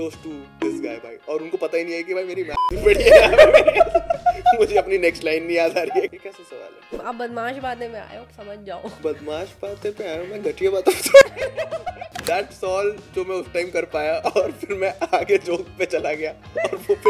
kudos to this guy भाई। और उनको पता ही नहीं है कि भाई मेरी बढ़िया है। मुझे अपनी नेक्स्ट लाइन नहीं याद आ रही है कि कैसा सवाल है। आप बदमाश बातें में आए हो समझ जाओ। बदमाश बातें पे आया मैं घटिया बातों दैट्स ऑल जो मैं उस टाइम कर पाया और फिर मैं आगे जोक पे चला गया। और वो फिर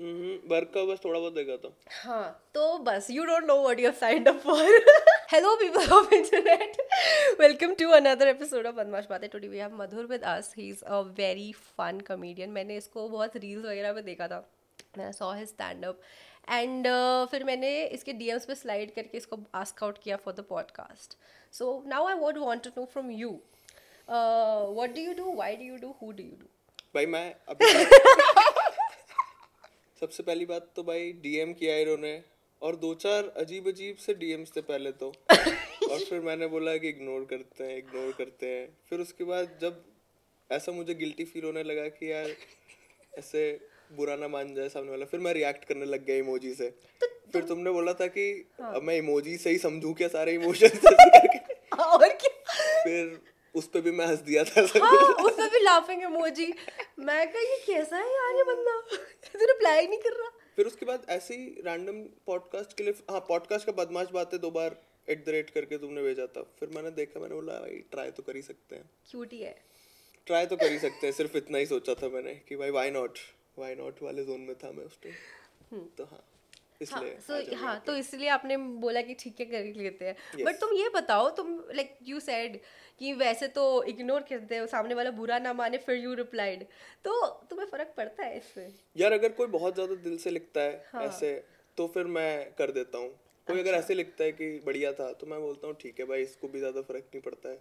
हम्म, वर्क का देखा था। हाँ तो मैंने इसको बहुत रील्स वगैरह पे देखा था। मैंने saw his stand up and फिर मैंने इसके डीएम्स पे स्लाइड करके इसको आस्क आउट किया for the podcast so now I would want to know from you what do you do why do you do who do you सबसे पहली बात तो भाई डीएम किया इन्होंने और दो चार अजीब अजीब से डीएम्स थे पहले तो। और फिर मैंने बोला कि इग्नोर करते हैं इग्नोर करते हैं। फिर उसके बाद जब ऐसा मुझे गिल्टी फील होने लगा कि यार ऐसे बुरा ना मान जाए सामने वाला फिर मैं रिएक्ट करने लग गया इमोजी से। फिर तुमने बोला था कि अब मैं इमोजी से ही समझू क्या सारे इमोशंस करके और क्या? फिर उस पे भी मैं हंस दिया था। हाँ उसमें भी लाफिंग इमोजी मैं कहा ये कैसा है यार ये बंदा? तो रिप्लाई नहीं कर रहा। फिर उसके बाद ऐसे ही रैंडम पॉडकास्ट के लिए हाँ पॉडकास्ट का बदमाश बात है दो बार एट द रेट करके तुमने भेजा था। फिर मैंने देखा मैंने बोला भाई ट्राई तो कर ही सकते हैं। क्यूटी है। ट्राई तो कर ही सकते हैं सिर्फ़ इतना ही सोचा था मैंने कि भाई वाई नॉट वाई नॉट वाले जोन में था मैं उस टाइम तो हाँ। हाँ सो हाँ तो इसलिए आपने बोला कि ठीक है कर लेते हैं। बट तुम ये बताओ तुम लाइक यू सेड कि वैसे तो इग्नोर करते हो सामने वाला बुरा ना माने फिर यू रिप्लाइड तो तुम्हें फ़र्क पड़ता है इससे? यार अगर कोई बहुत ज़्यादा दिल से लिखता है हाँ। ऐसे तो फिर मैं कर देता हूँ। कोई अगर अच्छा। ऐसे लिखता है कि बढ़िया था तो मैं बोलता हूँ ठीक है भाई इसको भी ज़्यादा फ़र्क नहीं पड़ता है।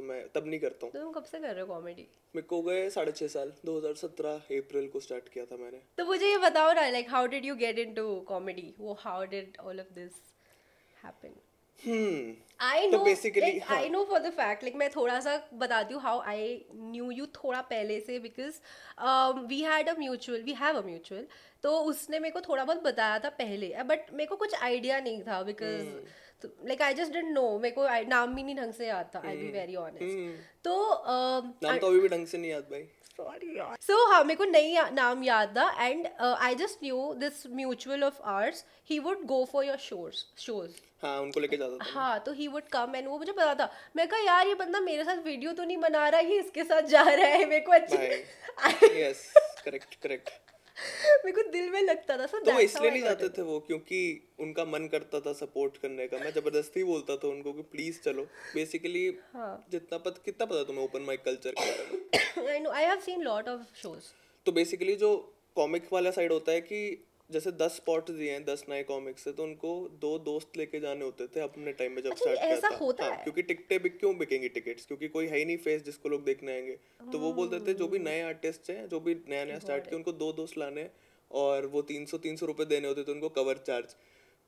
तो मैं तब नहीं करता हूँ। तो तुम कब से कर रहे हो कॉमेडी मेरे को गए साढ़े छः साल 2017 अप्रैल को स्टार्ट किया था मैंने। तो मुझे ये बताओ ना like how did you get into comedy वो how did all of this happen I know हाँ। I know for the fact like मैं थोड़ा सा बताती हूँ हाउ आई न्यू यू थोड़ा पहले से because we had a mutual we have a mutual तो उसने मेरे को थोड़ा बहुत बताया था पहले बट मेरे को कुछ आइडिया नहीं था। Because like I just didn't know मेरे को नाम भी नहीं ढंग से याद था आई बी वेरी ऑनेस्ट तो um, नाम तो अभी भी ढंग से नहीं याद भाई। सो हाँ मेरे को नहीं नाम याद था and I just knew this mutual of arts he would go for your shows shows हाँ उनको लेके जाता था। हाँ तो ही वुड कम एंड वो मुझे पता था। मैं कहा यार ये बंदा मेरे साथ वीडियो तो नहीं बना रहा ये इसके साथ जा रहा है मेरे को अच्छी यस करेक्ट करेक्ट मेरे को दिल में लगता था सर तो वो इसलिए नहीं जाते थे वो क्योंकि उनका मन करता था सपोर्ट करने का। मैं ज़बरदस्ती बोलता था उनको कि प्लीज़ चलो। बेसिकली हाँ। जितना पता कितना पता तुम्हें ओपन माइक कल्चर के बारे में I know I have seen lot of shows तो बेसिकली जो कॉमिक वाला साइड होता है कि जैसे दस स्पॉट दिए हैं दस नए कॉमिक्स से तो उनको दो दोस्त लेके जाने होते थे अपने टाइम में जब अच्छा, स्टार्ट किया था। होता हाँ, है? क्योंकि टिकटें बिक क्यों बिकेंगी टिकट्स क्योंकि कोई है ही नहीं फेस जिसको लोग देखने आएँगे। तो वो बोलते थे जो भी नए आर्टिस्ट हैं जो भी नया नया स्टार्ट किया उनको दो दोस्त लाने और वो तीन सौ तीन सौ रुपये देने होते थे उनको कवर चार्ज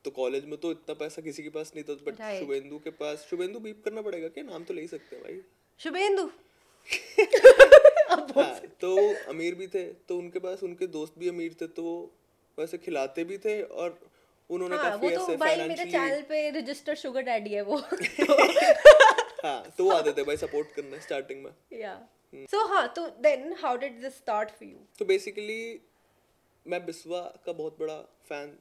तो कॉलेज में तो इतना पैसा किसी के पास नहीं था बट शुभेंदु के पास शुभेंदु बीप करना पड़ेगा क्या? नाम तो ले ही सकते हैं भाई। शुभेंदु। हाँ तो अमीर भी थे तो उनके पास उनके दोस्त भी अमीर थे तो वैसे खिलाते भी थे और उन्होंने हाँ काफ़ी वो तो ऐसे भाई मेरे चैनल पे रजिस्टर्ड शुगर डैडी है वो हाँ तो वो आते थे भाई सपोर्ट करने स्टार्टिंग में। या सो हाँ तो then how did this start for you तो बेसिकली मैं बिस्वा का बहुत बड़ा फ़ैन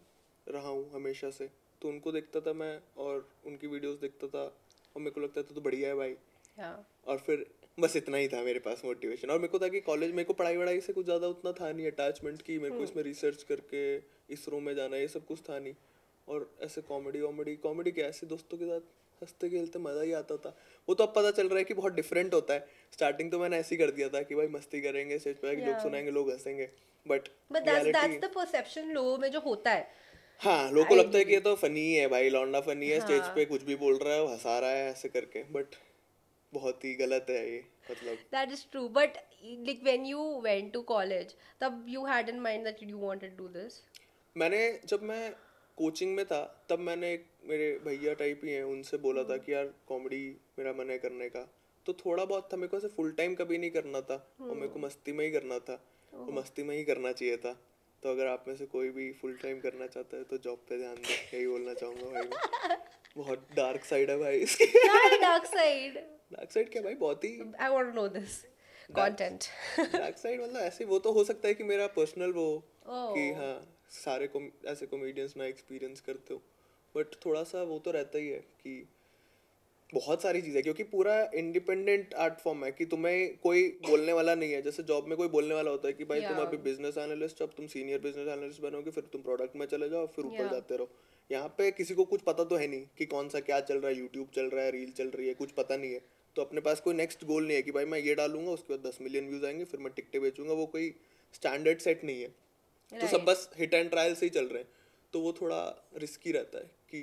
रहा हूँ हमेशा से। तो उनको देखता था मैं और उनकी वीडियोस देखता था और मेरे को लगता था तो बढ़िया है भाई। या और फिर बस इतना ही था मेरे पास मोटिवेशन और मेरे को था कि कॉलेज मेरे को पढ़ाई वढ़ाई से कुछ ज़्यादा उतना था नहीं अटैचमेंट की मेरे को इसमें रिसर्च करके इसरो में जाना ये सब कुछ था नहीं। और ऐसे कॉमेडी वॉमेडी कॉमेडी क्या ऐसे दोस्तों के साथ हँसते खेलते मज़ा ही आता था। वो तो अब पता चल रहा है कि बहुत डिफरेंट होता है। स्टार्टिंग तो मैंने ऐसे ही कर दिया था कि भाई मस्ती करेंगे स्टेज पे जोक Yeah. सुनाएँगे लोग हंसेंगे। But but that's the perception लोगों में जो होता है। हाँ लोगों को लगता है कि ये तो फनी है भाई लौंडा फनी है स्टेज पे कुछ भी बोल रहा है हंसा रहा है ऐसे करके। बट बहुत ही गलत है ये मतलब। That is true. But like when you went to college, तब you had in mind that you wanted to do this. मैंने जब मैं कोचिंग में था तब मैंने एक मेरे भैया टाइप ही हैं उनसे बोला था कि यार कॉमेडी मेरा मन है करने का। तो थोड़ा बहुत था मेरे को ऐसे फुल टाइम कभी नहीं करना था और मेरे को मस्ती में ही करना था और मस्ती में ही करना चाहिए था। तो अगर आप में से कोई भी फुल टाइम करना चाहता है तो जॉब पे ध्यान दे यही बोलना चाहूँगा भाई बहुत डार्क साइड है भाई। इसकी डार्क साइड डार्क साइड क्या भाई बहुत ही I want to know this content dark side मतलब ऐसे वो तो हो सकता है कि मेरा पर्सनल वो Oh. कि हाँ सारे को ऐसे कॉमेडियंस ना एक्सपीरियंस करते हो बट थोड़ा सा वो तो रहता ही है कि बहुत सारी चीज़ें क्योंकि पूरा इंडिपेंडेंट आर्ट फॉर्म है कि तुम्हें कोई बोलने वाला नहीं है जैसे जॉब में कोई बोलने वाला होता है कि भाई yeah. तुम अभी बिज़नेस एनालिस्ट अब तुम सीनियर बिज़नेस एनालिस्ट बनोगे फिर तुम प्रोडक्ट में चले जाओ फिर ऊपर Yeah. जाते रहो यहाँ पे किसी को कुछ पता तो है नहीं कि कौन सा क्या चल रहा है यूट्यूब चल रहा है रील चल रही है कुछ पता नहीं है तो अपने पास कोई नेक्स्ट गोल नहीं है कि भाई मैं ये डालूँगा उसके बाद दस मिलियन व्यूज़ आएँगे फिर मैं टिकटे बेचूँगा वो कोई स्टैंडर्ड सेट नहीं है। तो सब बस हिट एंड ट्रायल से ही चल रहे हैं। तो वो थोड़ा रिस्की रहता है कि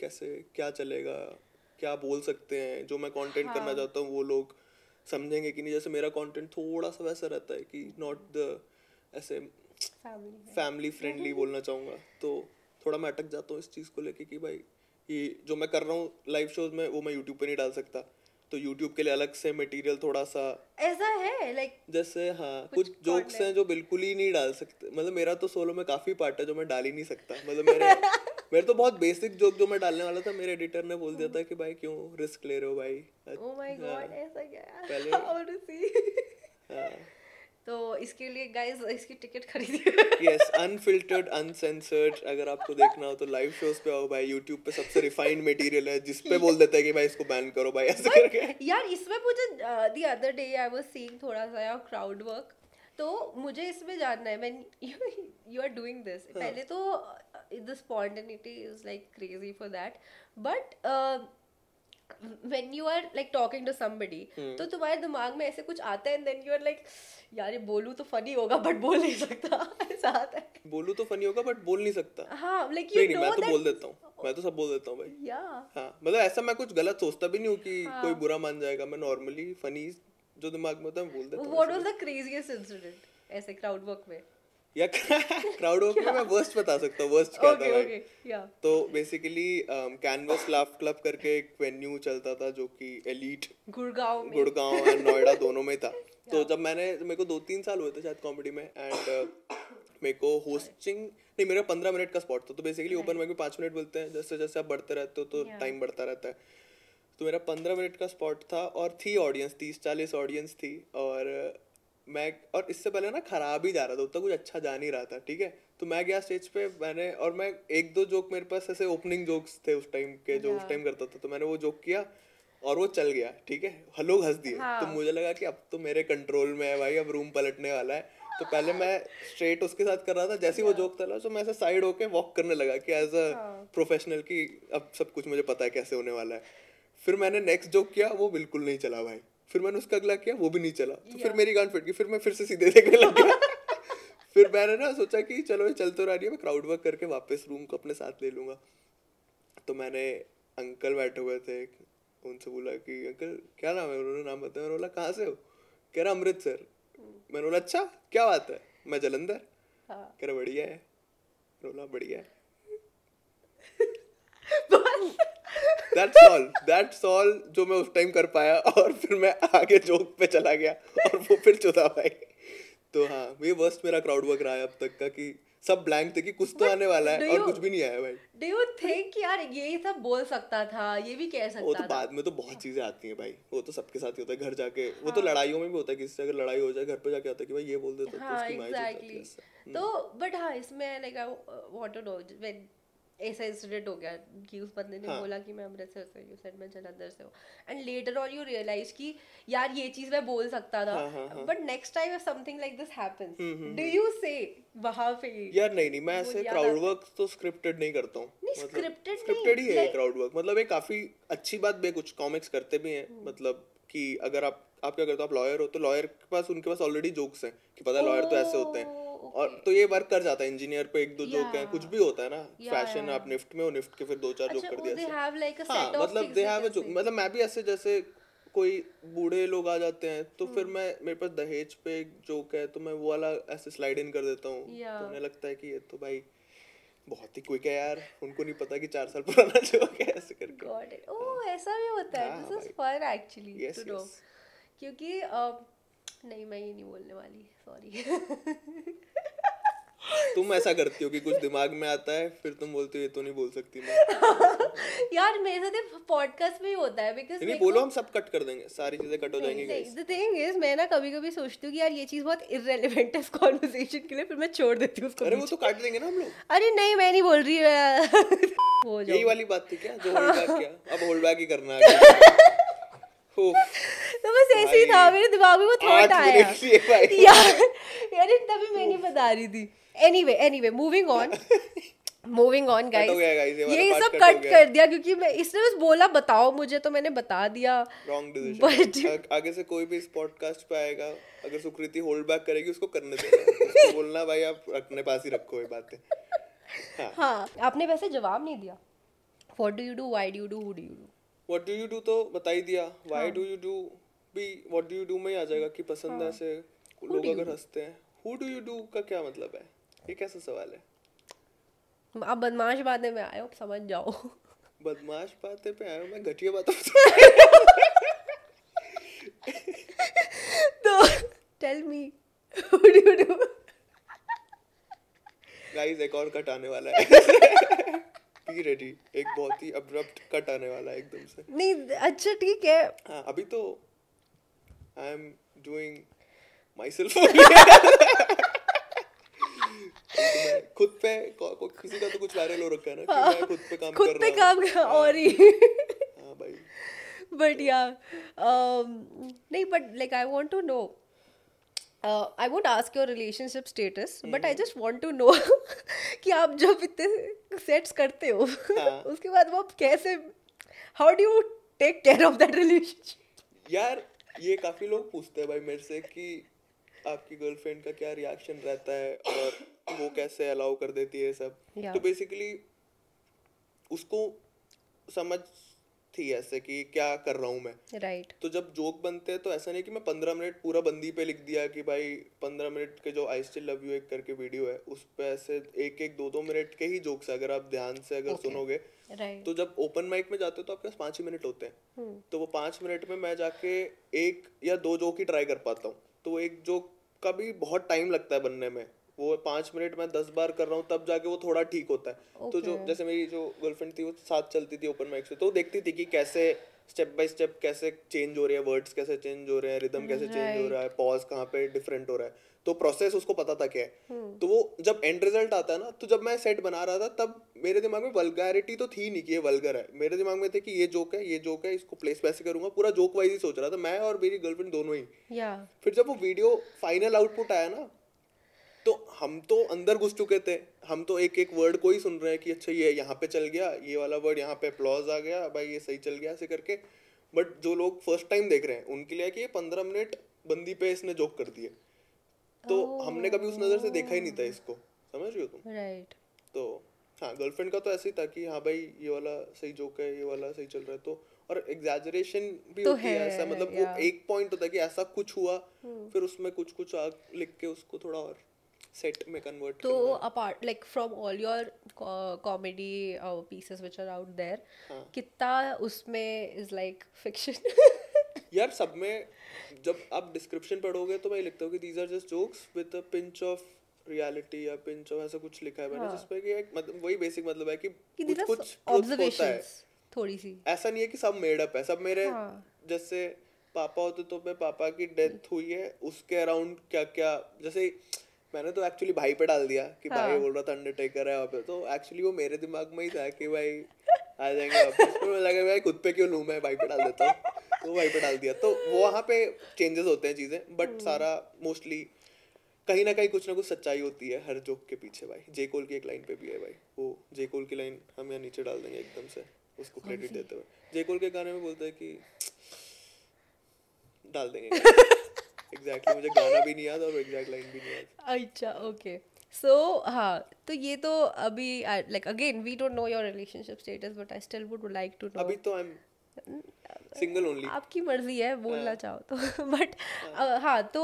कैसे क्या चलेगा क्या बोल सकते हैं जो मैं कंटेंट हाँ। करना चाहता हूँ वो लोग समझेंगे कि नहीं। जैसे मेरा कंटेंट थोड़ा सा वैसा रहता है कि नॉट द ऐसे फैमिली फैमिली फ्रेंडली बोलना चाहूँगा। तो थोड़ा मैं अटक जाता हूँ इस चीज़ को लेके कि भाई ये जो मैं कर रहा हूँ लाइव शोज़ में वो मैं यूट्यूब पे नहीं डाल सकता। तो YouTube के लिए अलग से मटेरियल थोड़ा सा ऐसा है लाइक जैसे हाँ कुछ कुछ जोक्स हैं जो बिल्कुल ही नहीं डाल सकते। मतलब मेरा तो सोलो में काफ़ी पार्ट है जो मैं डाल ही नहीं सकता। मतलब मेरे मेरे तो बहुत बेसिक जोक जो मैं डालने वाला था मेरे एडिटर ने बोल दिया था कि भाई क्यों रिस्क ले रहे हो भाई? ओ माय गॉड ऐसा क्या? पहले- और want हाँ। तो इसके लिए गाइस इसकी टिकट खरीदिए यस अनफिल्टर्ड अनसेंसर्ड अगर आपको देखना हो तो लाइव शोज़ पे आओ भाई यूट्यूब पे सबसे रिफाइंड मटेरियल है जिस पे बोल देता है कि भाई इसको बैन करो भाई ऐसे करके यार इसमें मुझे the other day I was seeing थोड़ा सा यार क्राउड वर्क तो मुझे इसमें जानना है when you are doing this. पहले तो the spontaneity is like crazy for that but when you are like talking to somebody hmm. तो तुम्हारे दिमाग में ऐसे कुछ आता है and then you are like यार ये बोलूँ तो फनी होगा बट बोल नहीं सकता. ऐसा आता है। बोलू तो फनी होगा बट बोल नहीं सकता। हाँ लाइक यू नहीं नहीं नो मैं तो बोल देता हूँ। मैं तो सब बोल देता हूँ भाई। या हाँ मतलब ऐसा मैं कुछ गलत सोचता भी नहीं हूँ कि हाँ। कोई बुरा मान जाएगा। मैं नॉर्मली फनी जो दिमाग में होता है बोल देता हूँ what was the craziest incident ऐसे क्राउड वर्क में? या क्राउड वर्क में मैं वर्स्ट बता सकता हूँ वर्स्ट क्या था भाई तो बेसिकली कैनवस लाफ क्लब करके एक वेन्यू चलता था जो कि एलीट गुड़गांव गुड़गांव एंड नोएडा दोनों में था। तो जब मैंने मेरे को दो तीन साल हुए थे शायद कॉमेडी में एंड मेरे को होस्टिंग नहीं मेरा पंद्रह मिनट का स्पॉट था। तो बेसिकली ओपन माइक में पाँच मिनट बोलते हैं जैसे जैसे आप बढ़ते रहते हो तो Yeah. टाइम बढ़ता रहता है। तो मेरा पंद्रह मिनट का स्पॉट था और थी ऑडियंस तीस चालीस ऑडियंस थी और मैं और इससे पहले ना खराब ही जा रहा था उतना कुछ अच्छा जा नहीं रहा था ठीक है? तो मैं गया स्टेज पे मैंने और मैं एक दो जोक मेरे पास ऐसे ओपनिंग जोक्स थे उस टाइम के जो उस टाइम करता था तो मैंने वो जोक किया और वो चल गया ठीक है? ह- लोग हंस दिए। हाँ। तो मुझे लगा कि अब तो मेरे कंट्रोल में है भाई अब रूम पलटने वाला है। तो पहले मैं स्ट्रेट उसके साथ कर रहा था जैसे ही वो जोक चला तो मैं ऐसे साइड होके वॉक करने लगा कि एज अ हाँ। प्रोफेशनल कि अब सब कुछ मुझे पता है कैसे होने वाला है। फिर मैंने नेक्स्ट जोक किया वो बिल्कुल नहीं चला भाई। फिर मैंने उसका अगला किया वो भी नहीं चला। तो फिर मेरी गांड फिट गई फिर मैं फिर से सीधे देखने लग गया। फिर मैंने ना सोचा कि चलो ये चल तो रहा है मैं क्राउड वर्क करके वापस रूम को अपने साथ ले लूँगा। तो मैंने अंकल बैठे हुए थे उनसे बोला कि अंकल क्या नाम है? उन्होंने नाम बताया मैंने बोला कहाँ से हो? कह रहा अमृतसर मैंने बोला अच्छा क्या बात है? मैं जलंधर? हाँ। कह रहा बढ़िया है। बोला बढ़िया है। दैट्स ऑल दैट्स ऑल जो मैं उस टाइम कर पाया और फिर मैं आगे जोक पे चला गया और वो फिर चुदा भाई। तो हाँ ये वर्स्ट मेरा क्राउड वर्क रहा है अब तक का कि सब ब्लैंक थे कि कुछ तो But आने वाला है और कुछ भी नहीं आया भाई। डू यू थिंक यार ये सब बोल सकता था ये भी कह सकता वो तो था? बाद में तो बहुत चीज़ें आती हैं भाई। वो तो सबके साथ ही होता है घर जाके। हाँ. वो हाँ। तो लड़ाइयों में भी होता है किसी से अगर लड़ाई हो जाए घर पे जाके आता है कि भाई ये बोल दे तो हाँ उसकी माँ ही चुप जाती है एग्जैक्टली तो बट हाँ इसमें like I want to know when ऐसा इंसिडेंट हो गया कि उस बंदे ने हाँ। बोला कि मैं अमृतसर से यू सेड मैं जलंधर से हूँ and later on you realise कि यार ये चीज़ मैं बोल सकता था। But next time if something like this happens do you say वहाँ पे यार नहीं नहीं मैं ऐसे क्राउड वर्क तो स्क्रिप्टेड नहीं करता हूँ नहीं, स्क्रिप्टेड नहीं, ही है क्राउड वर्क मतलब ये काफ़ी अच्छी बात भी कुछ कॉमिक्स करते भी हैं हम्म। मतलब कि अगर आप आप क्या करते हो आप लॉयर हो तो लॉयर के पास उनके पास ऑलरेडी जोक्स हैं कि पता है लॉयर तो ऐसे होते हैं और तो ये वर्क कर जाता है इंजीनियर पे एक दो जोक हैं Yeah. कुछ भी होता है ना फ़ैशन yeah. आप निफ्ट में हो निफ्ट के फिर दो चार जोक अच्छा कर दिया दे हैव लाइक अ हाँ सेट ऑफ़ मतलब दे हैव मतलब मैं भी ऐसे जैसे कोई बूढ़े लोग आ जाते हैं तो hmm. फिर। मैं मेरे पास दहेज पे एक जोक है तो मैं वो वाला ऐसे स्लाइड इन कर देता हूँ Yeah. तो उन्हें लगता है कि ये तो भाई बहुत ही क्विक है यार उनको नहीं पता कि चार साल पुराना जोक है ऐसे करके ओह ऐसा भी होता है this is. Fun actually to know क्योंकि नहीं मैं ये नहीं बोलने वाली सॉरी तुम ऐसा करती हो कि कुछ दिमाग में आता है फिर तुम बोलते हो ये तो नहीं बोल सकती मैं. यार मेरे साथ पॉडकास्ट में ही होता है बिकॉज़ नहीं बोलो हम सब कट कर देंगे सारी चीज़ें कट हो जाएँगी. द थिंग इज़ मैं ना कभी कभी सोचती हूँ कि यार ये चीज़ बहुत इररेलेवेंट है इस कॉन्वर्सेशन के लिए फिर मैं छोड़ देती हूँ उसको अरे वो तो काट देंगे ना हम लोग। अरे नहीं मैं नहीं बोल रही हो यही वाली बात थी क्या? जो होल्ड बैक किया। अब होल्ड बैक ही करना है। तो बस ऐसे ही था मेरे दिमाग में वो थॉट आया। यार यार तभी मैं नहीं बता रही थी। Anyway anyway moving on moving on guys ये सब कट कर दिया क्योंकि मैं इसने बस बोला बताओ मुझे तो मैंने बता दिया। रॉन्ग डिसीज़न आगे से कोई भी इस पॉडकास्ट पे आएगा अगर सुकृति होल्ड बैक करेगी उसको करने देना बोलना भाई आप अपने पास ही रखो ये बातें। हाँ। हाँ आपने वैसे जवाब नहीं दिया। What do you do why do you do who do you do what do you do तो बता ही दिया। व्हाई डू यू डू भी व्हाट डू यू डू में ही आ जाएगा कि पसंद है। ऐसे लोग अगर हँसते हैं। हु डू यू डू का क्या मतलब है? ये कैसा सवाल है? आप बदमाश बातें में आए हो समझ जाओ। बदमाश बातें पे आया हूँ? मैं घटिया बातों तो tell me who do you do guys एक और कट आने वाला है। बी रेडी एक बहुत ही अब्रप्ट कट आने वाला है एकदम से। नहीं अच्छा ठीक है। हाँ अभी तो I am doing myself खुद पे किसी का तो कुछ वायरल हो रखा है ना हाँ। खुद पे काम खुद पे काम हाँ। और ही। हाँ बट या um, नहीं but like I want to know I won't ask your relationship status but I just want to know कि आप जब इतने सेट्स करते हो उसके बाद वो आप कैसे how do you take care of that relationship यार ये काफ़ी लोग पूछते हैं भाई मेरे से कि आपकी गर्लफ्रेंड का क्या रिएक्शन रहता है और वो कैसे अलाउ कर देती है सब Yeah. तो बेसिकली उसको समझ थी ऐसे कि क्या कर रहा हूँ मैं राइट right तो जब जोक बनते हैं तो ऐसा नहीं कि मैं पंद्रह मिनट पूरा बंदी पे लिख दिया कि भाई पंद्रह मिनट के जो आई स्टिल लव यू एक करके वीडियो है उस पर ऐसे एक एक दो दो मिनट के ही जोक्स अगर आप ध्यान से अगर Okay. सुनोगे right. तो जब ओपन माइक में जाते हो तो आपके पास पाँच ही मिनट होते हैं। तो वो पाँच मिनट में मैं जाके एक या दो जोक ही ट्राई कर पाता हूँ। तो एक जोक का भी बहुत टाइम लगता है बनने में। वो पाँच मिनट में दस बार कर रहा हूँ तब जाके वो थोड़ा ठीक होता है। okay. तो जो जैसे मेरी जो गर्लफ्रेंड थी वो साथ चलती थी ओपन माइक से तो वो देखती थी कि कैसे स्टेप बाय स्टेप कैसे चेंज हो रहे हैं वर्ड्स कैसे चेंज हो रहे हैं रिदम कैसे चेंज हो रहा है पॉज कहाँ पे डिफरेंट हो रहा है। तो प्रोसेस उसको पता था क्या है। तो वो जब एंड रिज़ल्ट आता है ना तो जब मैं सेट बना रहा था तब मेरे दिमाग में वल्गैरिटी तो थी नहीं कि ये वल्गर है। मेरे दिमाग में थे कि ये जोक है ये जोक है इसको प्लेस वैसे करूँगा पूरा जोक वाइज ही सोच रहा था। मैं और मेरी गर्लफ्रेंड दोनों ही। फिर जब वो वीडियो फाइनल आउटपुट आया ना तो हम तो अंदर घुस चुके थे। हम तो एक एक वर्ड को ही सुन रहे हैं कि अच्छा ये यहाँ पे चल गया ये वाला वर्ड यहाँ पे अप्लॉज आ गया भाई ये सही चल गया ऐसे करके। बट जो लोग फ़र्स्ट टाइम देख रहे हैं उनके लिए कि ये पंद्रह मिनट बंदी पे इसने जोक कर दिए। तो हमने कभी उस नज़र से देखा ही नहीं था इसको। समझ रही हो तुम? Right. तो हाँ गर्लफ्रेंड का तो ऐसे ही था कि हाँ भाई ये वाला सही जोक है ये वाला सही चल रहा है तो और एग्जैजरेशन भी तो होती है है, ऐसा मतलब वो एक पॉइंट होता है कि ऐसा कुछ हुआ फिर उसमें कुछ कुछ आग लिख के उसको थोड़ा और सेट में कन्वर्ट तो all your co- comedy uh, pieces which are out there हाँ। कितना उसमें is like fiction? यार सब में जब आप डिस्क्रिप्शन पढ़ोगे तो मैं लिखता हूँ कि these are just jokes with a pinch of reality या पिंच ऑफ़ ऐसा कुछ लिखा है मैंने हाँ. जिसपे कि एक मतलब वही बेसिक मतलब है कि कि कुछ कुछ होता है थोड़ी सी ऐसा नहीं है कि सब मेड अप है सब मेरे हाँ। जैसे पापा होते तो मैं पापा की डेथ हुई है उसके अराउंड क्या क्या जैसे मैंने तो एक्चुअली भाई पे डाल दिया कि भाई हाँ। बोल रहा था अंडरटेकर है वहाँ पे तो एक्चुअली वो मेरे दिमाग में ही था कि भाई आ जाएँगे वापस फिर मुझे लगा भाई खुद पे क्यों लूँ मैं भाई पे डाल देता हूँ तो भाई पे डाल दिया। तो वो वहाँ पे चेंजेस होते हैं चीज़ें बट सारा मोस्टली कहीं ना कहीं कुछ ना कुछ सच्चाई होती है हर जोक के पीछे भाई। जे कोल की एक लाइन पे भी है भाई। वो जे कोल की लाइन हम यहाँ नीचे डाल देंगे एकदम से उसको क्रेडिट देते हुए। जे कोल के गाने में बोलते हैं कि डाल देंगे। एग्जैक्टली मुझे गाना भी नहीं याद और एग्जैक्ट लाइन भी नहीं याद। अच्छा ओके सो हाँ तो ये तो अभी like again we don't know your relationship status but I still would like to know अभी तो आई एम सिंगल ओनली आपकी मर्ज़ी है बोलना हाँ। चाहो तो। बट हाँ। तो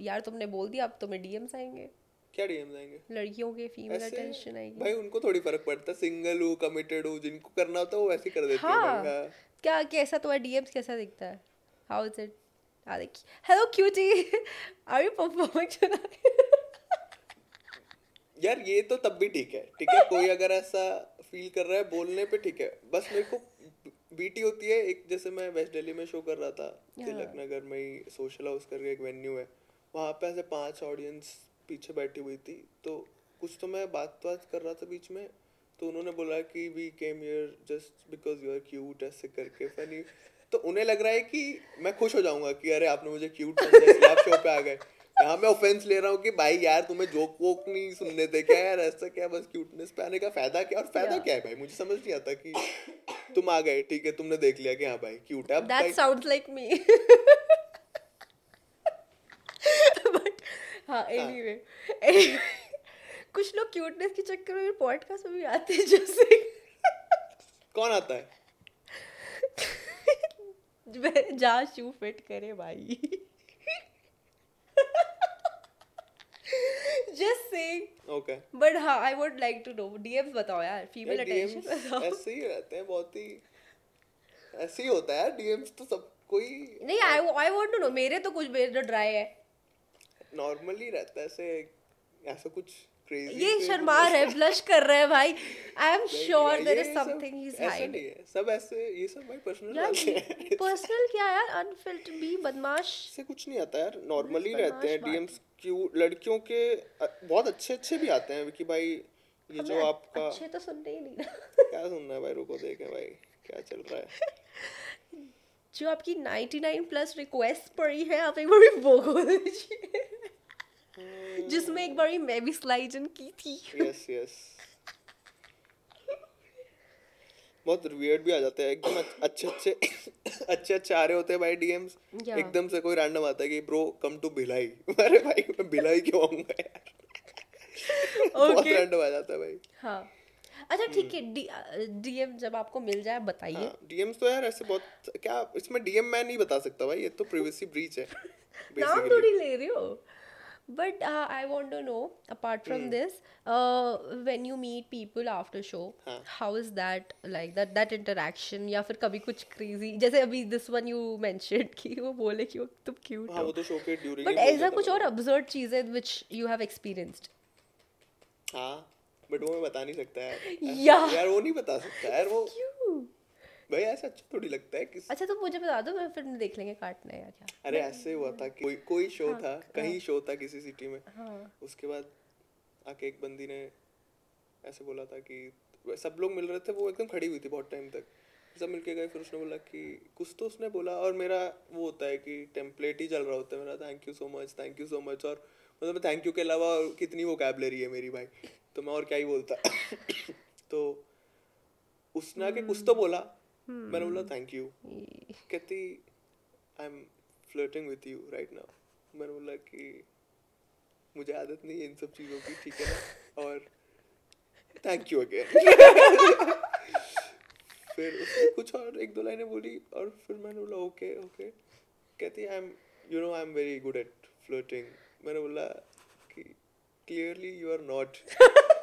यार तुमने बोल दिया अब तुम्हें डीएम्स आएँगे। क्या आएँगे? लड़कियों के फीमेल अटेंशन आएगी। भाई उनको थोड़ी फ़र्क पड़ता। सिंगल हूँ कमिटेड हूँ जिनको करना होता है वो वैसे ही कर देते हैं हाँ। हाँ। क्या कैसा तुम्हारा डीएम्स कैसा दिखता है? How is it hello cutie are you performing tonight यार ये तो तब भी ठीक है ठीक है? कोई अगर ऐसा फील कर रहा है बोलने पे ठीक है। बस मेरे को बीटी होती है एक जैसे मैं वेस्ट दिल्ली में शो कर रहा था तिलक नगर में ही सोशल हाउस करके एक वेन्यू है वहाँ पे ऐसे पाँच ऑडियंस पीछे बैठी हुई थी तो कुछ तो मैं बात बात कर रहा था बीच में तो उन्होंने बोला कि we came here just because you are cute ऐसे करके फनी तो उन्हें लग रहा है कि मैं खुश हो जाऊँगा कि अरे आपने मुझे क्यूट समझा आप शो पे आ गए। यहाँ मैं ऑफेंस ले रहा हूँ कि भाई यार तुम्हें जोक वोक नहीं सुनने थे क्या यार ऐसा क्या बस क्यूटनेस पे आने का फ़ायदा क्या और फ़ायदा Yeah. क्या है भाई? मुझे समझ नहीं आता कि तुम आ गए ठीक है तुमने देख लिया कि हाँ भाई क्यूट है। That sounds like me but हाँ एनीवे कुछ लोग क्यूटनेस के चक्कर में पॉडकास्ट में भी आते हैं जैसे कौन आता है? जहाँ शू फिट करे भाई। जस्ट सेइंग ओके बट हाँ I would like to know DMs बताओ यार फीमेल अटेंशन बताओ। ऐसे ही रहते हैं बहुत ही ऐसे ही होता है यार डीएम्स तो सब कोई नहीं I I want to know मेरे तो कुछ मेरे ड्राई है। नॉर्मली रहता है ऐसे ऐसा कुछ क्रेजी ये शर्मा रहा है ब्लश कर रहा है भाई। I am sure there is something he is hide सब ऐसे ये सब भाई पर्सनल यार बातें हैं। पर्सनल क्या यार? अनफिल्टर्ड भी बदमाश। इससे कुछ नहीं आता यार नॉर्मली रहते हैं। डीएम्स क्यू लड़कियों के बहुत अच्छे अच्छे भी आते हैं कि भाई ये जो आपका अच्छे तो सुनते ही नहीं ना। क्या सुनना है भाई? रुको देखें भाई क्या चल रहा है। जो आपकी 99 प्लस रिक्वेस्ट पड़ी है आप एक बार वो खोल दीजिए। जिसमें एक बार मैं भी स्लाइड इन की थी। यस यस बहुत वियर्ड भी आ जाते हैं। एकदम अच्छे अच्छे अच्छे अच्छे आ रहे होते हैं भाई डीएम्स Yeah. एकदम से कोई रैंडम आता है कि ब्रो कम टू भिलाई अरे भाई मैं भिलाई क्यों आऊँगा यार? बहुत रैंडम आ जाता है भाई। हाँ। अच्छा ठीक है। डीएम जब आपको मिल जाए बताइए। हाँ डीएम्स तो यार ऐसे बहुत क्या इसमें डीएम मैं नहीं बता सकता भाई ये तो प्रिवेसी ब्रीच है नाम थोड़ी ले रही हो। But I want to know apart from this when you meet people after show हाँ. How is that like that that interaction या फिर कभी कुछ क्रेजी जैसे अभी दिस वन यू कि वो बोले कि तुम क्यूट हाँ हो वो तो शो के ड्यूरिंग बट ऐसा कुछ और अब्सर्ड चीज़ें व्हिच यू हैव एक्सपीरियंस्ड हाँ बट वो मैं बता नहीं सकता यार। ऐसे- यार। यार वो नहीं बता सकता। यार वो भाई ऐसा अच्छा थोड़ी लगता है किस अच्छा तो मुझे बता दो मैं फिर देख लेंगे काटना है क्या। अरे ऐसे हुआ था कि कोई कोई शो था कहीं शो था किसी सिटी में। हाँ। उसके बाद आके एक बंदी ने ऐसे बोला था कि सब लोग मिल रहे थे वो एकदम खड़ी हुई थी बहुत टाइम तक। सब मिलके गए फिर उसने बोला कि कुछ तो उसने बोला और मेरा वो होता है कि टेम्पलेट ही चल रहा होता है मेरा thank you so much thank you so much और मतलब थैंक यू के अलावा कितनी वो कैबलरी है मेरी भाई। तो मैं और क्या ही बोलता। तो उसने आके कुछ तो बोला मैंने बोला थैंक यू कहती I am flirting with you right now मैंने बोला कि मुझे आदत नहीं है इन सब चीज़ों की ठीक है ना और थैंक यू अगेन फिर उसने कुछ और एक दो लाइनें बोली और फिर मैंने बोला ओके ओके कहती I am you know I am very good at flirting मैंने बोला कि clearly you are not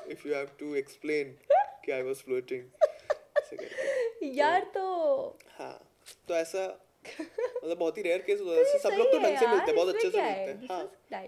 if you have to explain कि आई वाज फ्लर्टिंग ऐसे करके यार तो हाँ तो ऐसा मतलब बहुत ही रेयर केस होता है। सब लोग तो ढंग से मिलते हैं बहुत अच्छे से मिलते हैं। हाँ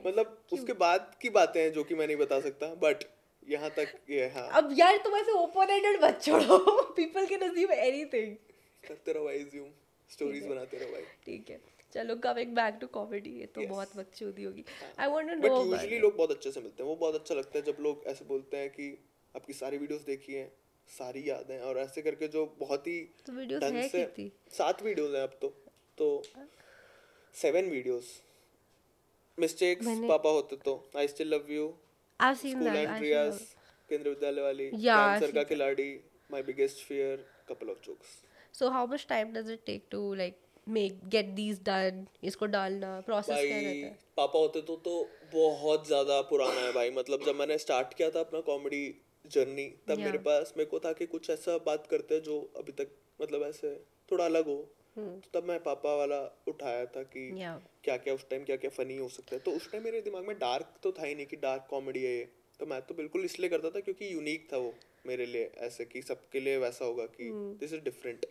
मतलब उसके बाद की बातें हैं जो कि मैं नहीं बता सकता बट यहाँ तक ये हाँ। अब यार तुम ऐसे ओपन एंडेड मत छोड़ो पीपल के नसीब एनीथिंग करते रहो भाई ज्यूम स्टोरीज बनाते रहो भाई। ठीक है। चलो कमिंग बैक टू कॉमेडी ये तो Yes. बहुत बकचोदी होगी। I want to know but usually लोग बहुत अच्छे से मिलते हैं वो बहुत अच्छा लगता है जब लोग ऐसे बोलते हैं कि आपकी सारी वीडियोस देखी हैं। सारी याद और ऐसे करके जो बहुत ही तो वीडियोस ढंग है से कितनी? सात वीडियोस हैं अब तो तो सेवन वीडियोस मिस्टेक्स पापा होते तो I still love you school Kendriya Vidyalaya वाली कैंसर का खिलाड़ी my biggest fear couple of jokes so how much time does it take to like make get these done इसको डालना प्रोसेस क्या रहता है? पापा होते तो तो बहुत ज़्यादा पुराना है भाई। मतलब जब मैंने स्टार्ट किया था अपना कॉमेडी जर्नी तब Yeah. मेरे पास मेरे को था कि कुछ ऐसा बात करते हैं जो अभी तक मतलब ऐसे थोड़ा अलग हो। तो तब मैं पापा वाला उठाया था कि Yeah. क्या क्या उस टाइम क्या क्या फनी हो सकता है। तो उस टाइम मेरे दिमाग में डार्क तो था ही नहीं कि डार्क कॉमेडी है ये। तो मैं तो बिल्कुल इसलिए करता था क्योंकि यूनिक था वो मेरे लिए ऐसे कि सबके लिए वैसा होगा कि दिस इज़ डिफरेंट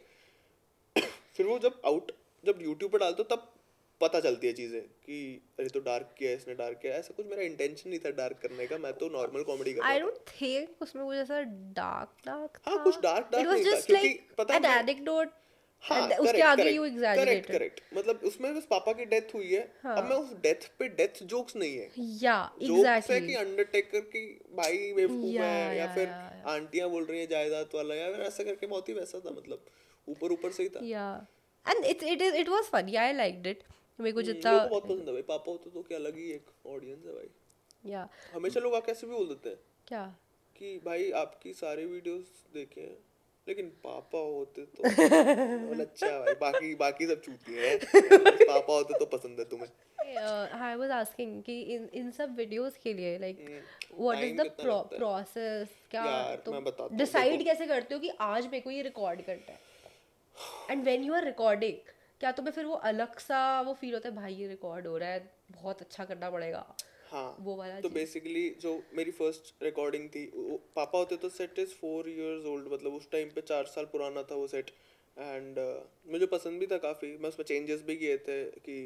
फिर वो जब आउट जब यूट्यूब पर डालते हो तब पता चलती है चीज़ें कि अरे तो डार्क किया है इसने डार्क किया ऐसा कुछ मेरा इंटेंशन नहीं था डार्क करने का। मैं तो नॉर्मल कॉमेडी कर आई रहा था। डोंट थिंक उसमें कुछ ऐसा डार्क डार्क हाँ, कुछ इट वाज नहीं था, क्योंकि पता है एनेक्डोट हाँ, उसके correct, आगे यू एग्जैजरेटेड correct. मतलब उसमें बस पापा की डेथ हुई है। हाँ। अब मैं उस डेथ पे डेथ जोक्स नहीं है। या जोक्स है कि अंडरटेकर की भाई बेवकूफ़ है या या, फिर आंटियाँ बोल रही है जायदाद वाला या फिर ऐसा करके बहुत ही वैसा था मतलब ऊपर ऊपर से ही था। या। And it it is it was funny I liked it मेरे को जितना लोगों बहुत पसंद है भाई। पापा होते तो क्या अलग ही एक ऑडियंस है भाई। या। हमेशा लोग आके ऐसे भी बोल देते हैं क्या? कि भाई आपकी सारी वीडियोस देखे हैं लेकिन पापा होते तो बोला, अच्छा भाई। बाकी बाकी सब चूती हैं। पापा होते तो पसंद है तुम्हें। आई वाज आस्किंग कि इन इन सब वीडियोस के लिए like what is the? Process क्या तो डिसाइड कैसे करते हो कि आज मेरे को ये रिकॉर्ड करना है? And when you are recording क्या तुम्हें फिर वो अलग सा वो फील होता है भाई ये रिकॉर्ड हो रहा है बहुत अच्छा करना पड़ेगा। हाँ वो वाला तो बेसिकली जो मेरी फ़र्स्ट रिकॉर्डिंग थी वो- पापा होते तो set is four years old मतलब उस टाइम पे चार साल पुराना था वो सेट एंड uh, मुझे पसंद भी था काफ़ी मैं उसमें चेंजेस भी किए थे कि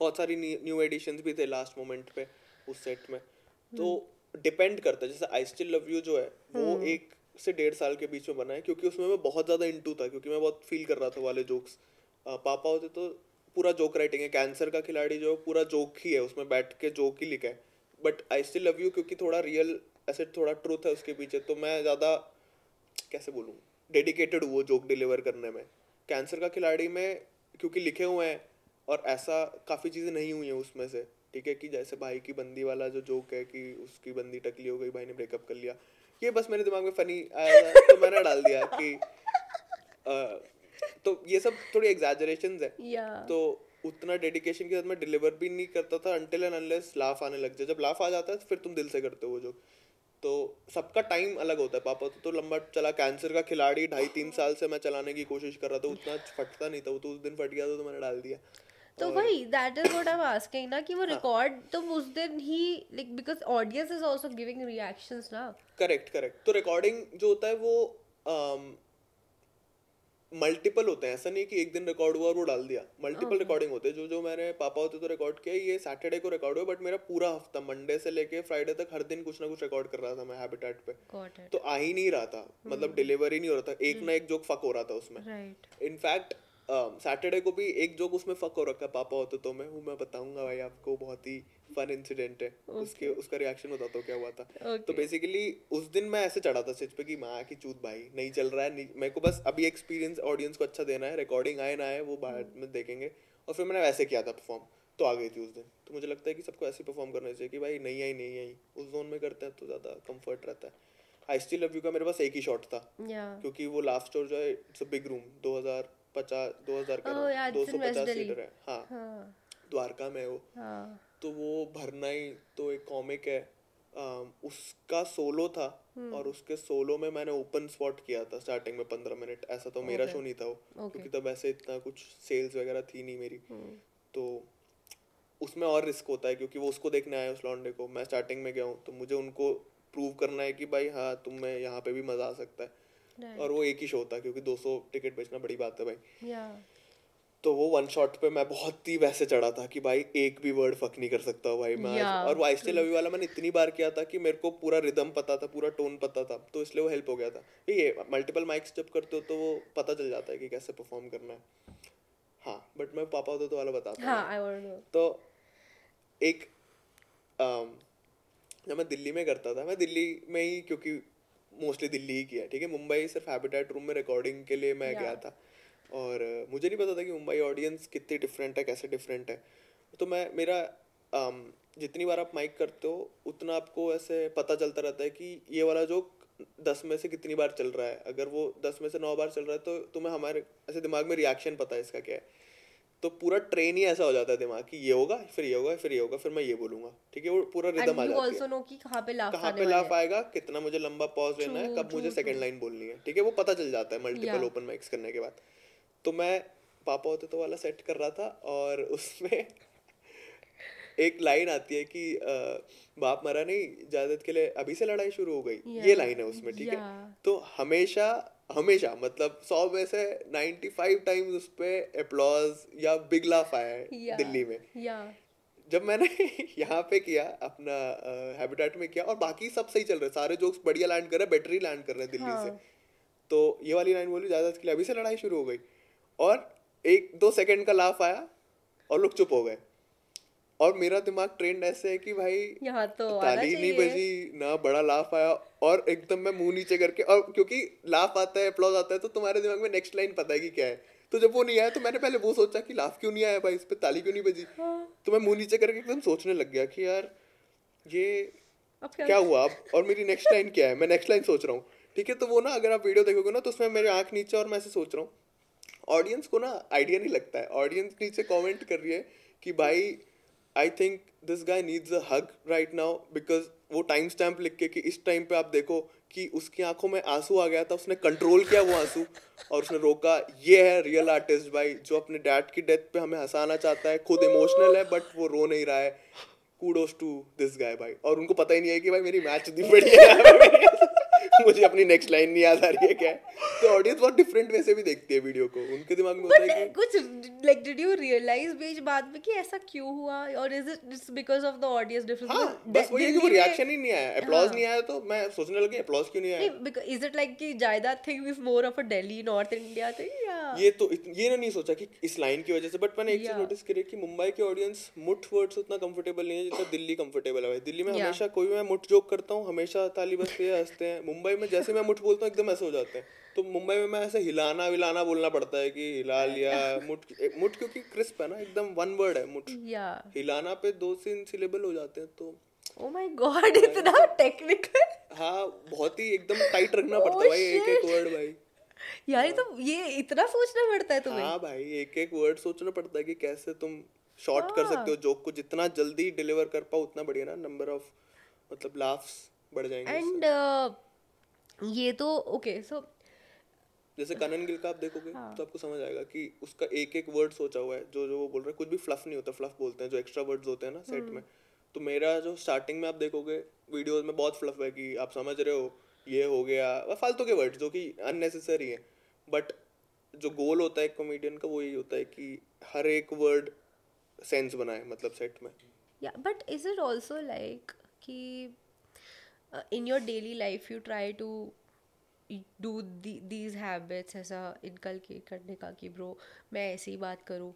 बहुत सारी न्यू एडिशंस भी थे लास्ट मोमेंट पे उस सेट में। तो डिपेंड करता है जैसे आई स्टिल लव यू जो है वो एक से डेढ़ साल के बीच में बना है क्योंकि उसमें मैं बहुत ज़्यादा इंटू था क्योंकि मैं बहुत फील कर रहा था वाले जोक्स पापा होते तो पूरा जोक राइटिंग है। कैंसर का खिलाड़ी जो, पूरा जोक ही है। उसमें बैठ के जोक ही लिखा है। But I still love you क्योंकि थोड़ा रियल ऐसे थोड़ा ट्रूथ है उसके पीछे। तो मैं ज़्यादा, कैसे बोलूँ? डेडिकेटेड हूँ वो जोक डिलीवर करने में। कैंसर का खिलाड़ी में क्योंकि लिखे हुए हैं और ऐसा काफ़ी चीज़ें नहीं हुई हैं उसमें से। ठीक है कि जैसे भाई की बंदी वाला जो जोक है कि उसकी बंदी टकली हो गई, भाई ने ब्रेकअप कर लिया। ये बस मेरे दिमाग में फनी आया था। तो मैंने डाल दिया कि तो ये सब थोड़ी एग्जैजरेशंस है। या तो उतना डेडिकेशन के साथ मैं डिलीवर भी नहीं करता था अनटिल एंड अनलेस लाफ आने लग जाए। जब लाफ आ जाता है तो फिर तुम दिल से करते हो जो तो सबका टाइम अलग होता है पापा तो, तो लंबा चला कैंसर का खिलाड़ी ढाई तीन साल से मैं चलाने की कोशिश कर रहा था उतना फटता नहीं था। वो तो उस दिन फट गया था तो मैंने डाल दिया। तो वही that is what I am asking ना कि वो रिकॉर्ड तुम उस दिन ही like because audience is also giving reactions ना। करेक्ट करेक्ट तो रिकॉर्डिंग जो होता है वो मल्टीपल होते हैं। ऐसा नहीं कि एक दिन रिकॉर्ड हुआ और वो डाल दिया। मल्टीपल रिकॉर्डिंग होते हैं। जो जो मैंने पापा होते तो रिकॉर्ड किया। ये सैटरडे को रिकॉर्ड हुआ बट मेरा पूरा हफ़्ता मंडे से लेके फ्राइडे तक हर दिन कुछ ना कुछ रिकॉर्ड कर रहा था मैं हैबिटेट पे। तो आ ही नहीं रहा था। मतलब डिलीवरी नहीं हो रहा था। एक ना एक जोक फक हो रहा था उसमें। इनफैक्ट सैटरडे को भी एक जोक उसमें फक हो रखा है पापा होते तो मैं। हूँ मैं बताऊँगा भाई आपको बहुत ही फन इंसिडेंट है। उसके उसका रिएक्शन बताता हूँ क्या हुआ था। तो बेसिकली उस दिन मैं ऐसे चढ़ा था स्टेज पे कि माँ की चूत भाई नहीं चल रहा है नहीं मेरे को बस अभी एक्सपीरियंस ऑडियंस को अच्छा देना है रिकॉर्डिंग आए ना आए वो बाद में देखेंगे। और फिर मैंने वैसे किया था परफॉर्म तो आ गई थी उस दिन। तो मुझे लगता है कि सबको ऐसे परफॉर्म करना चाहिए कि भाई नहीं आई नहीं आई। उस जोन में करते हैं तो ज़्यादा कंफर्ट रहता है। आई स्टिल लव यू का मेरे पास एक ही शॉट था। क्योंकि वो लास्ट स्टोर जो है इट्स अ बिग रूम 2050 2000 का Oh, yeah, it's in 250 West Delhi. Seater है। हाँ। हाँ। द्वारका में वो। हाँ। तो वो भरना ही तो एक कॉमिक है। अम, उसका सोलो था हम्म। और उसके सोलो में मैंने ओपन स्पॉट किया था स्टार्टिंग में पंद्रह मिनट। ऐसा तो मेरा शो नहीं था वो क्योंकि तब ऐसे इतना कुछ सेल्स वगैरह थी नहीं मेरी। हम्म। तो उसमें और रिस्क होता है क्योंकि वो उसको देखने आए उस लॉन्डे को। मैं स्टार्टिंग में गया हूँ तो मुझे उनको प्रूव करना है कि भाई हाँ तुम में यहाँ पे भी मज़ा आ सकता है। और वो एक ही शो था क्योंकि 200 टिकट बेचना बड़ी बात है भाई। या तो वो वन शॉट पे मैं बहुत ही वैसे चढ़ा था कि भाई एक भी वर्ड फक नहीं कर सकता हूँ भाई मैं Yeah, और वो आई स्टिल लव यू वाला मैंने इतनी बार किया था कि मेरे को पूरा रिदम पता था पूरा टोन पता था तो इसलिए वो हेल्प हो गया था। ये मल्टीपल माइक्स जब करते हो तो वो पता चल जाता है कि कैसे परफॉर्म करना है। हाँ बट मैं पापा होता तो वाला बताता हूँ। हाँ तो एक जब मैं दिल्ली में करता था मैं दिल्ली में ही क्योंकि मोस्टली दिल्ली ही किया ठीक है? मुंबई सिर्फ़ हैबिटेट रूम में रिकॉर्डिंग के लिए मैं गया था। और मुझे नहीं पता था कि मुंबई ऑडियंस कितनी डिफरेंट है कैसे डिफरेंट है। तो मैं मेरा अम, जितनी बार आप माइक करते हो उतना आपको ऐसे पता चलता रहता है कि ये वाला जोक दस में से कितनी बार चल रहा है। अगर वो दस में से नौ बार चल रहा है तो तुम्हें हमारे ऐसे दिमाग में रिएक्शन पता है इसका क्या है। तो पूरा ट्रेन ही ऐसा हो जाता है दिमाग कि ये होगा फिर ये होगा फिर ये होगा फिर मैं ये बोलूँगा। ठीक है? वो पूरा रिदम आ जाती है। कि कहाँ पे लाफ कहाँ पे लाफ आएगा कितना मुझे लंबा पॉज लेना है कब मुझे सेकंड लाइन बोलनी है। ठीक है? वो पता चल जाता है मल्टीपल ओपन माइक्स करने के बाद। तो मैं पापा होते तो वाला सेट कर रहा था और उसमें एक लाइन आती है कि अ, बाप मरा नहीं जायदाद के लिए अभी से लड़ाई शुरू हो गई। ये लाइन है उसमें ठीक है? तो हमेशा हमेशा मतलब सौ में से 95 टाइम्स उस पे अप्लॉज या बिग लाफ आया है दिल्ली में। या जब मैंने यहाँ पे किया अपना हैबिटेट में किया और बाकी सब सही चल रहे सारे जोक्स बढ़िया लैंड कर रहे हैं बेटर लैंड कर रहे हैं दिल्ली हाँ। से। तो ये वाली लाइन बोली ज़्यादा के लिए अभी से लड़ाई शुरू हो गई। और एक दो सेकंड का लाफ आया और लोग चुप हो गए। और मेरा दिमाग ट्रेंड ऐसे है कि भाई यहाँ तो ताली नहीं बजी ना बड़ा लाफ आया और एकदम मैं मुँह नीचे करके और क्योंकि लाफ आता है अप्लॉज आता है तो तुम्हारे दिमाग में नेक्स्ट लाइन पता है कि क्या है। तो जब वो नहीं आया तो मैंने पहले वो सोचा कि लाफ क्यों नहीं आया भाई इस पर ताली क्यों नहीं बजी? हाँ। तो मैं मुँह नीचे करके एकदम सोचने लग गया कि यार ये क्या? क्या हुआ अब? और मेरी नेक्स्ट लाइन क्या है? मैं नेक्स्ट लाइन सोच रहा हूँ। ठीक है तो वो ना अगर आप वीडियो देखोगे ना तो उसमें मेरे आँख नीचे और मैं ऐसे सोच रहा हूँ। ऑडियंस को ना आइडिया नहीं लगता है। ऑडियंस नीचे कमेंट कर रही है कि भाई I think this guy needs a hug right now because वो टाइम स्टैम्प लिख के कि इस टाइम पे आप देखो कि उसकी आँखों में आँसू आ गया था, उसने कंट्रोल किया वो आँसू और उसने रोका, ये है रियल आर्टिस्ट भाई, जो अपने डैड की डेथ पे हमें हंसाना चाहता है, खुद इमोशनल है बट वो रो नहीं रहा है। कूडोस टू दिस गाय भाई। और उनको पता ही नहीं है कि भाई मेरी मैच दी है। मुझे अपनी नेक्स्ट लाइन नहीं याद आ रही है क्या? तो ऑडियंस बहुत डिफरेंट वे से भी देखती है वीडियो को। उनके दिमाग में होता है कि कुछ लाइक डिड यू रियलाइज़ बीच बाद में कि ऐसा क्यों हुआ? और is it it's because of the audience difference हाँ बस वही है कि वो रिएक्शन ही नहीं आया। अप्लॉज नहीं आया तो मैं सोचने लगी अप्लॉज क्यों नहीं आया? इज़ इट लाइक कि जायदाद thing is more of a Delhi North India thing या? ये तो ये ना नहीं सोचा कि इस लाइन की वजह से बट मैंने एक चीज़ नोटिस करी कि मुंबई के ऑडियंस मुठ वर्ड्स उतना कंफर्टेबल नहीं है जितना दिल्ली कंफर्टेबल है। दिल्ली में हमेशा कोई मैं मुठ जोक करता हूँ हमेशा ताली बजते हैं हँसते हैं मुंबई में जैसे मैं मुठ बोलता हूँ एकदम ऐसे हो जाते हैं। तो मुंबई में मैं ऐसे हिलाना विलाना बोलना पड़ता है कि हिला लिया मुठ मुठ क्योंकि क्रिस्प है ना एकदम वन वर्ड है मुठ। हिलाना पे दो तीन सिलेबल हो जाते हैं तो ओ माय गॉड इतना टेक्निकल हाँ बहुत ही एकदम टाइट रखना Oh, पड़ता है भाई एक एक वर्ड भाई। यार ये तो ये इतना सोचना पड़ता है तुम्हें। हाँ भाई एक एक वर्ड सोचना पड़ता है कि कैसे तुम शॉर्ट कर सकते हाँ। हो। जोक को। जितना जल्दी डिलीवर कर पाओ उतना बढ़िया ना नंबर ऑफ़ मतलब लाफ्स बढ़ जाएँगे। एंड ये तो ओके सो जैसे कनन गिल का आप देखोगे हाँ। तो आपको समझ आएगा कि उसका एक एक वर्ड सोचा हुआ है जो जो वो बोल रहा है कुछ भी फ्लफ नहीं होता फ्लफ बोलते हैं जो एक्स्ट्रा वर्ड्स होते हैं ना सेट हम्म। में तो मेरा जो स्टार्टिंग में आप देखोगे वीडियोस में बहुत फ्लफ है कि आप समझ रहे हो ये हो गया फालतू के वर्ड्स जो कि अननेसेसरी है बट जो गोल होता है एक कॉमेडियन का वो यही होता है कि हर एक वर्ड सेंस बनाए मतलब सेट में yeah but is it also like कि uh, in your daily life you try to do the, these habits ऐसा इनकलकेट करने का कि ब्रो मैं ऐसे ही बात करूँ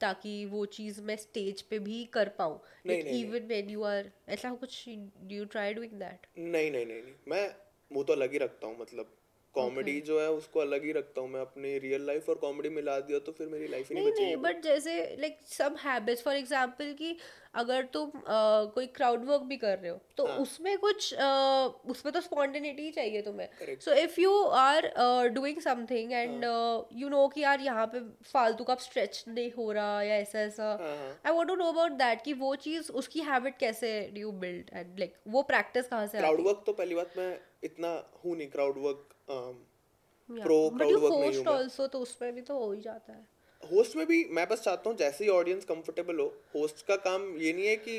ताकि वो चीज़ मैं स्टेज पे भी कर पाऊँ। नहीं, इवन व्हेन यू आर ऐसा कुछ do you try doing that नहीं नहीं नहीं नहीं। मैं वो तो अलग ही रखता हूँ मतलब कॉमेडी okay. जो है उसको अलग ही रखता हूँ मैं अपनी रियल लाइफ और कॉमेडी मिला दिया तो फिर मेरी लाइफ ही नहीं नहीं बचेगी। बट जैसे like some habits for example कि अगर तुम uh, कोई क्राउड वर्क भी कर रहे हो तो हाँ। उसमें कुछ uh, उसमें तो स्पॉन्टेनिटी ही चाहिए तुम्हें। So if you are doing something and you know कि यार यहाँ पे फालतू का स्ट्रेच नहीं हो रहा या ऐसा ऐसा। I want to know about that कि वो चीज़ उसकी हैबिट कैसे डू बिल्ड एंड लाइक वो प्रैक्टिस कहाँ से क्राउड वर्क तो पहली बात मैं इतना हूँ नहीं crowd work pro but crowd नहीं होस्ट आल्सो तो उसमें भी तो हो ही जाता है। होस्ट में भी मैं बस चाहता हूँ जैसे ही ऑडियंस कंफर्टेबल हो होस्ट का काम ये नहीं है कि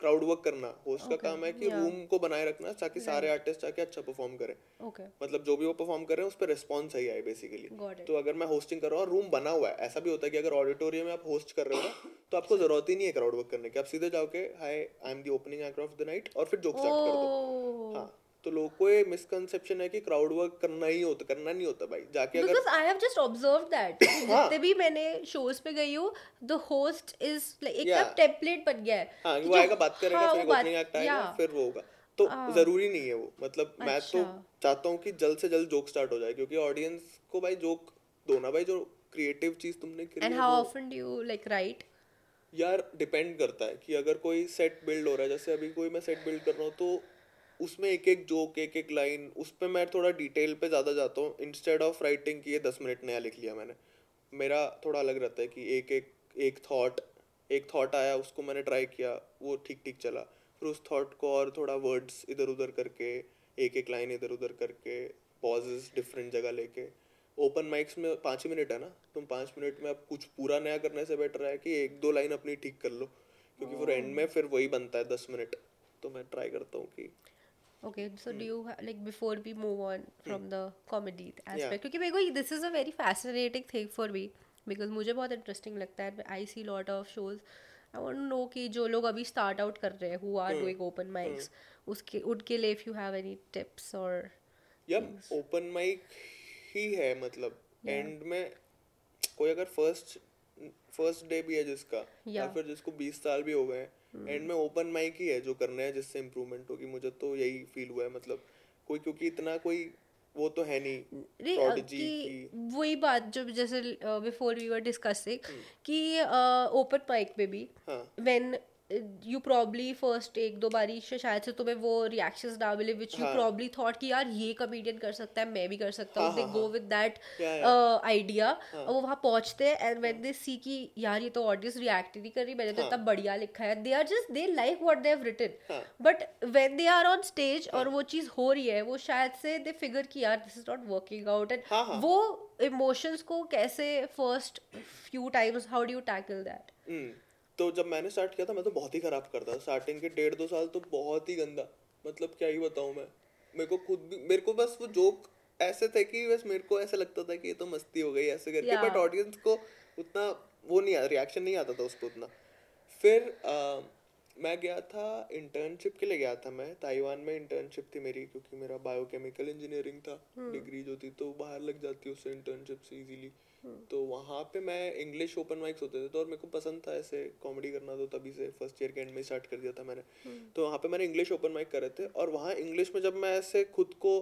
क्राउड वर्क करना होस्ट okay. का काम है कि yeah. रूम को बनाए रखना ताकि सारे आर्टिस्ट आके अच्छा परफॉर्म करें। ओके मतलब जो भी वो परफॉर्म कर रहे हैं उस पर रिस्पॉन्स सही आए बेसिकली तो अगर मैं होस्टिंग कर रहा हूँ रूम बना हुआ है ऐसा भी होता है कि अगर ऑडिटोरियम में आप होस्ट कर रहे हो तो आपको ज़रूरत ही नहीं है क्राउड वर्क करने की। आप सीधे जाओ के hi I am the opening actor of the night और फिर जोक स्टार्ट कर दो। ओह हाँ। तो लोगों को ये मिसकंसेप्शन है कि क्राउड वर्क करना ही होता करना नहीं होता भाई जाके अगर because I have just observe that. जितने भी मैंने शोज़ पे गई हूँ द होस्ट इज़ लाइक एक Yeah. टेम्पलेट बन गया है हाँ कि वो आएगा बात करेगा हाँ, फिर ओपनिंग एक्ट आएगा yeah. फिर वो होगा तो हाँ। ज़रूरी नहीं है वो मतलब मैं तो अच्छा। चाहता हूँ कि जल्द से जल्द जोक स्टार्ट हो जाए क्योंकि ऑडियंस को भाई जोक दो ना भाई जो क्रिएटिव चीज़ तुमने करी and how often do you like right यार डिपेंड करता है कि अगर कोई सेट बिल्ड हो रहा है जैसे अभी कोई मैं सेट बिल्ड कर रहा हूँ तो उसमें एक एक जोक एक एक लाइन उस पर मैं थोड़ा डिटेल पे ज़्यादा जाता हूँ। इंस्टेड ऑफ़ राइटिंग कि ये दस मिनट नया लिख लिया मैंने मेरा थोड़ा अलग रहता है कि एक एक एक थॉट एक थॉट आया उसको मैंने ट्राई किया वो ठीक ठीक चला। फिर उस थॉट को और थोड़ा वर्ड्स इधर उधर करके एक एक लाइन इधर उधर करके पॉजेस डिफरेंट जगह लेके। ओपन माइक्स में पाँच ही मिनट है ना? तुम पाँच मिनट में अब कुछ पूरा नया करने से बेटर है कि एक दो लाइन अपनी ठीक कर लो। क्योंकि फिर एंड में फिर वही बनता है दस मिनट तो मैं ट्राई करता हूँ कि Okay, so mm. do you ha- like before we move on from mm. the comedy aspect? क्योंकि मेरे को this is a very fascinating thing for me because मुझे बहुत interesting लगता है I see lot of shows I want to know कि जो लोग अभी start out कर रहे हैं who are doing open mics उसके उनके लिए if you have any tips or yup open mic ही है मतलब एंड में कोई अगर फ़र्स्ट फ़र्स्ट डे भी है जिसका या Yeah. फिर जिसको 20 साल भी हो गए एंड में ओपन माइक ही है जो करना है जिससे इम्प्रूवमेंट होगी। मुझे तो यही फील हुआ है मतलब कोई क्योंकि इतना कोई वो तो है नहीं नहीं कि वही बात जो जैसे बिफोर वी वर डिस्कसिंग कि ओपन माइक में भी हाँ। when यू प्रॉब्ली फ़र्स्ट एक दो बारी से शायद से तुम्हें वो रिएक्शंस ना मिले विच यू। प्रॉब्ली थॉट कि यार ये कमेडियन कर सकता है मैं भी कर सकता हूँ they go. With that. Idea और वो वहाँ पहुँचते हैं एंड व्हेन दे सी कि यार ये तो ऑडियंस रिएक्ट ही नहीं कर रही मैंने तो हाँ। इतना बढ़िया लिखा है they are just they like what they have written. But when they are on stage और वो चीज़ हो रही है वो शायद से दे फिगर कि यार this is not working out and. वो इमोशंस को कैसे first few times how do you tackle that तो जब मैंने स्टार्ट किया था मैं तो बहुत ही खराब करता था। स्टार्टिंग के डेढ़ दो साल तो बहुत ही गंदा। मतलब क्या ही बताऊँ मैं। मेरे को खुद भी मेरे को बस वो जोक ऐसे थे कि बस मेरे को ऐसा लगता था कि ये तो मस्ती हो गई ऐसे करके। बट ऑडियंस को उतना वो नहीं रिएक्शन नहीं आता था उसको उतना। फिर अ, मैं गया था इंटर्नशिप के लिए गया था मैं। ताइवान में इंटर्नशिप थी मेरी क्योंकि मेरा बायोकेमिकल इंजीनियरिंग था। डिग्री जो थी तो बाहर लग जाती है उससे इंटर्नशिप से इजीली तो वहाँ पे मैं इंग्लिश ओपन माइक्स होते थे तो और मेरे को पसंद था ऐसे कॉमेडी करना तो तभी से फ़र्स्ट ईयर के एंड में स्टार्ट कर दिया था मैंने तो वहाँ पे मैंने इंग्लिश ओपन माइक करे थे और वहाँ इंग्लिश में जब मैं ऐसे खुद को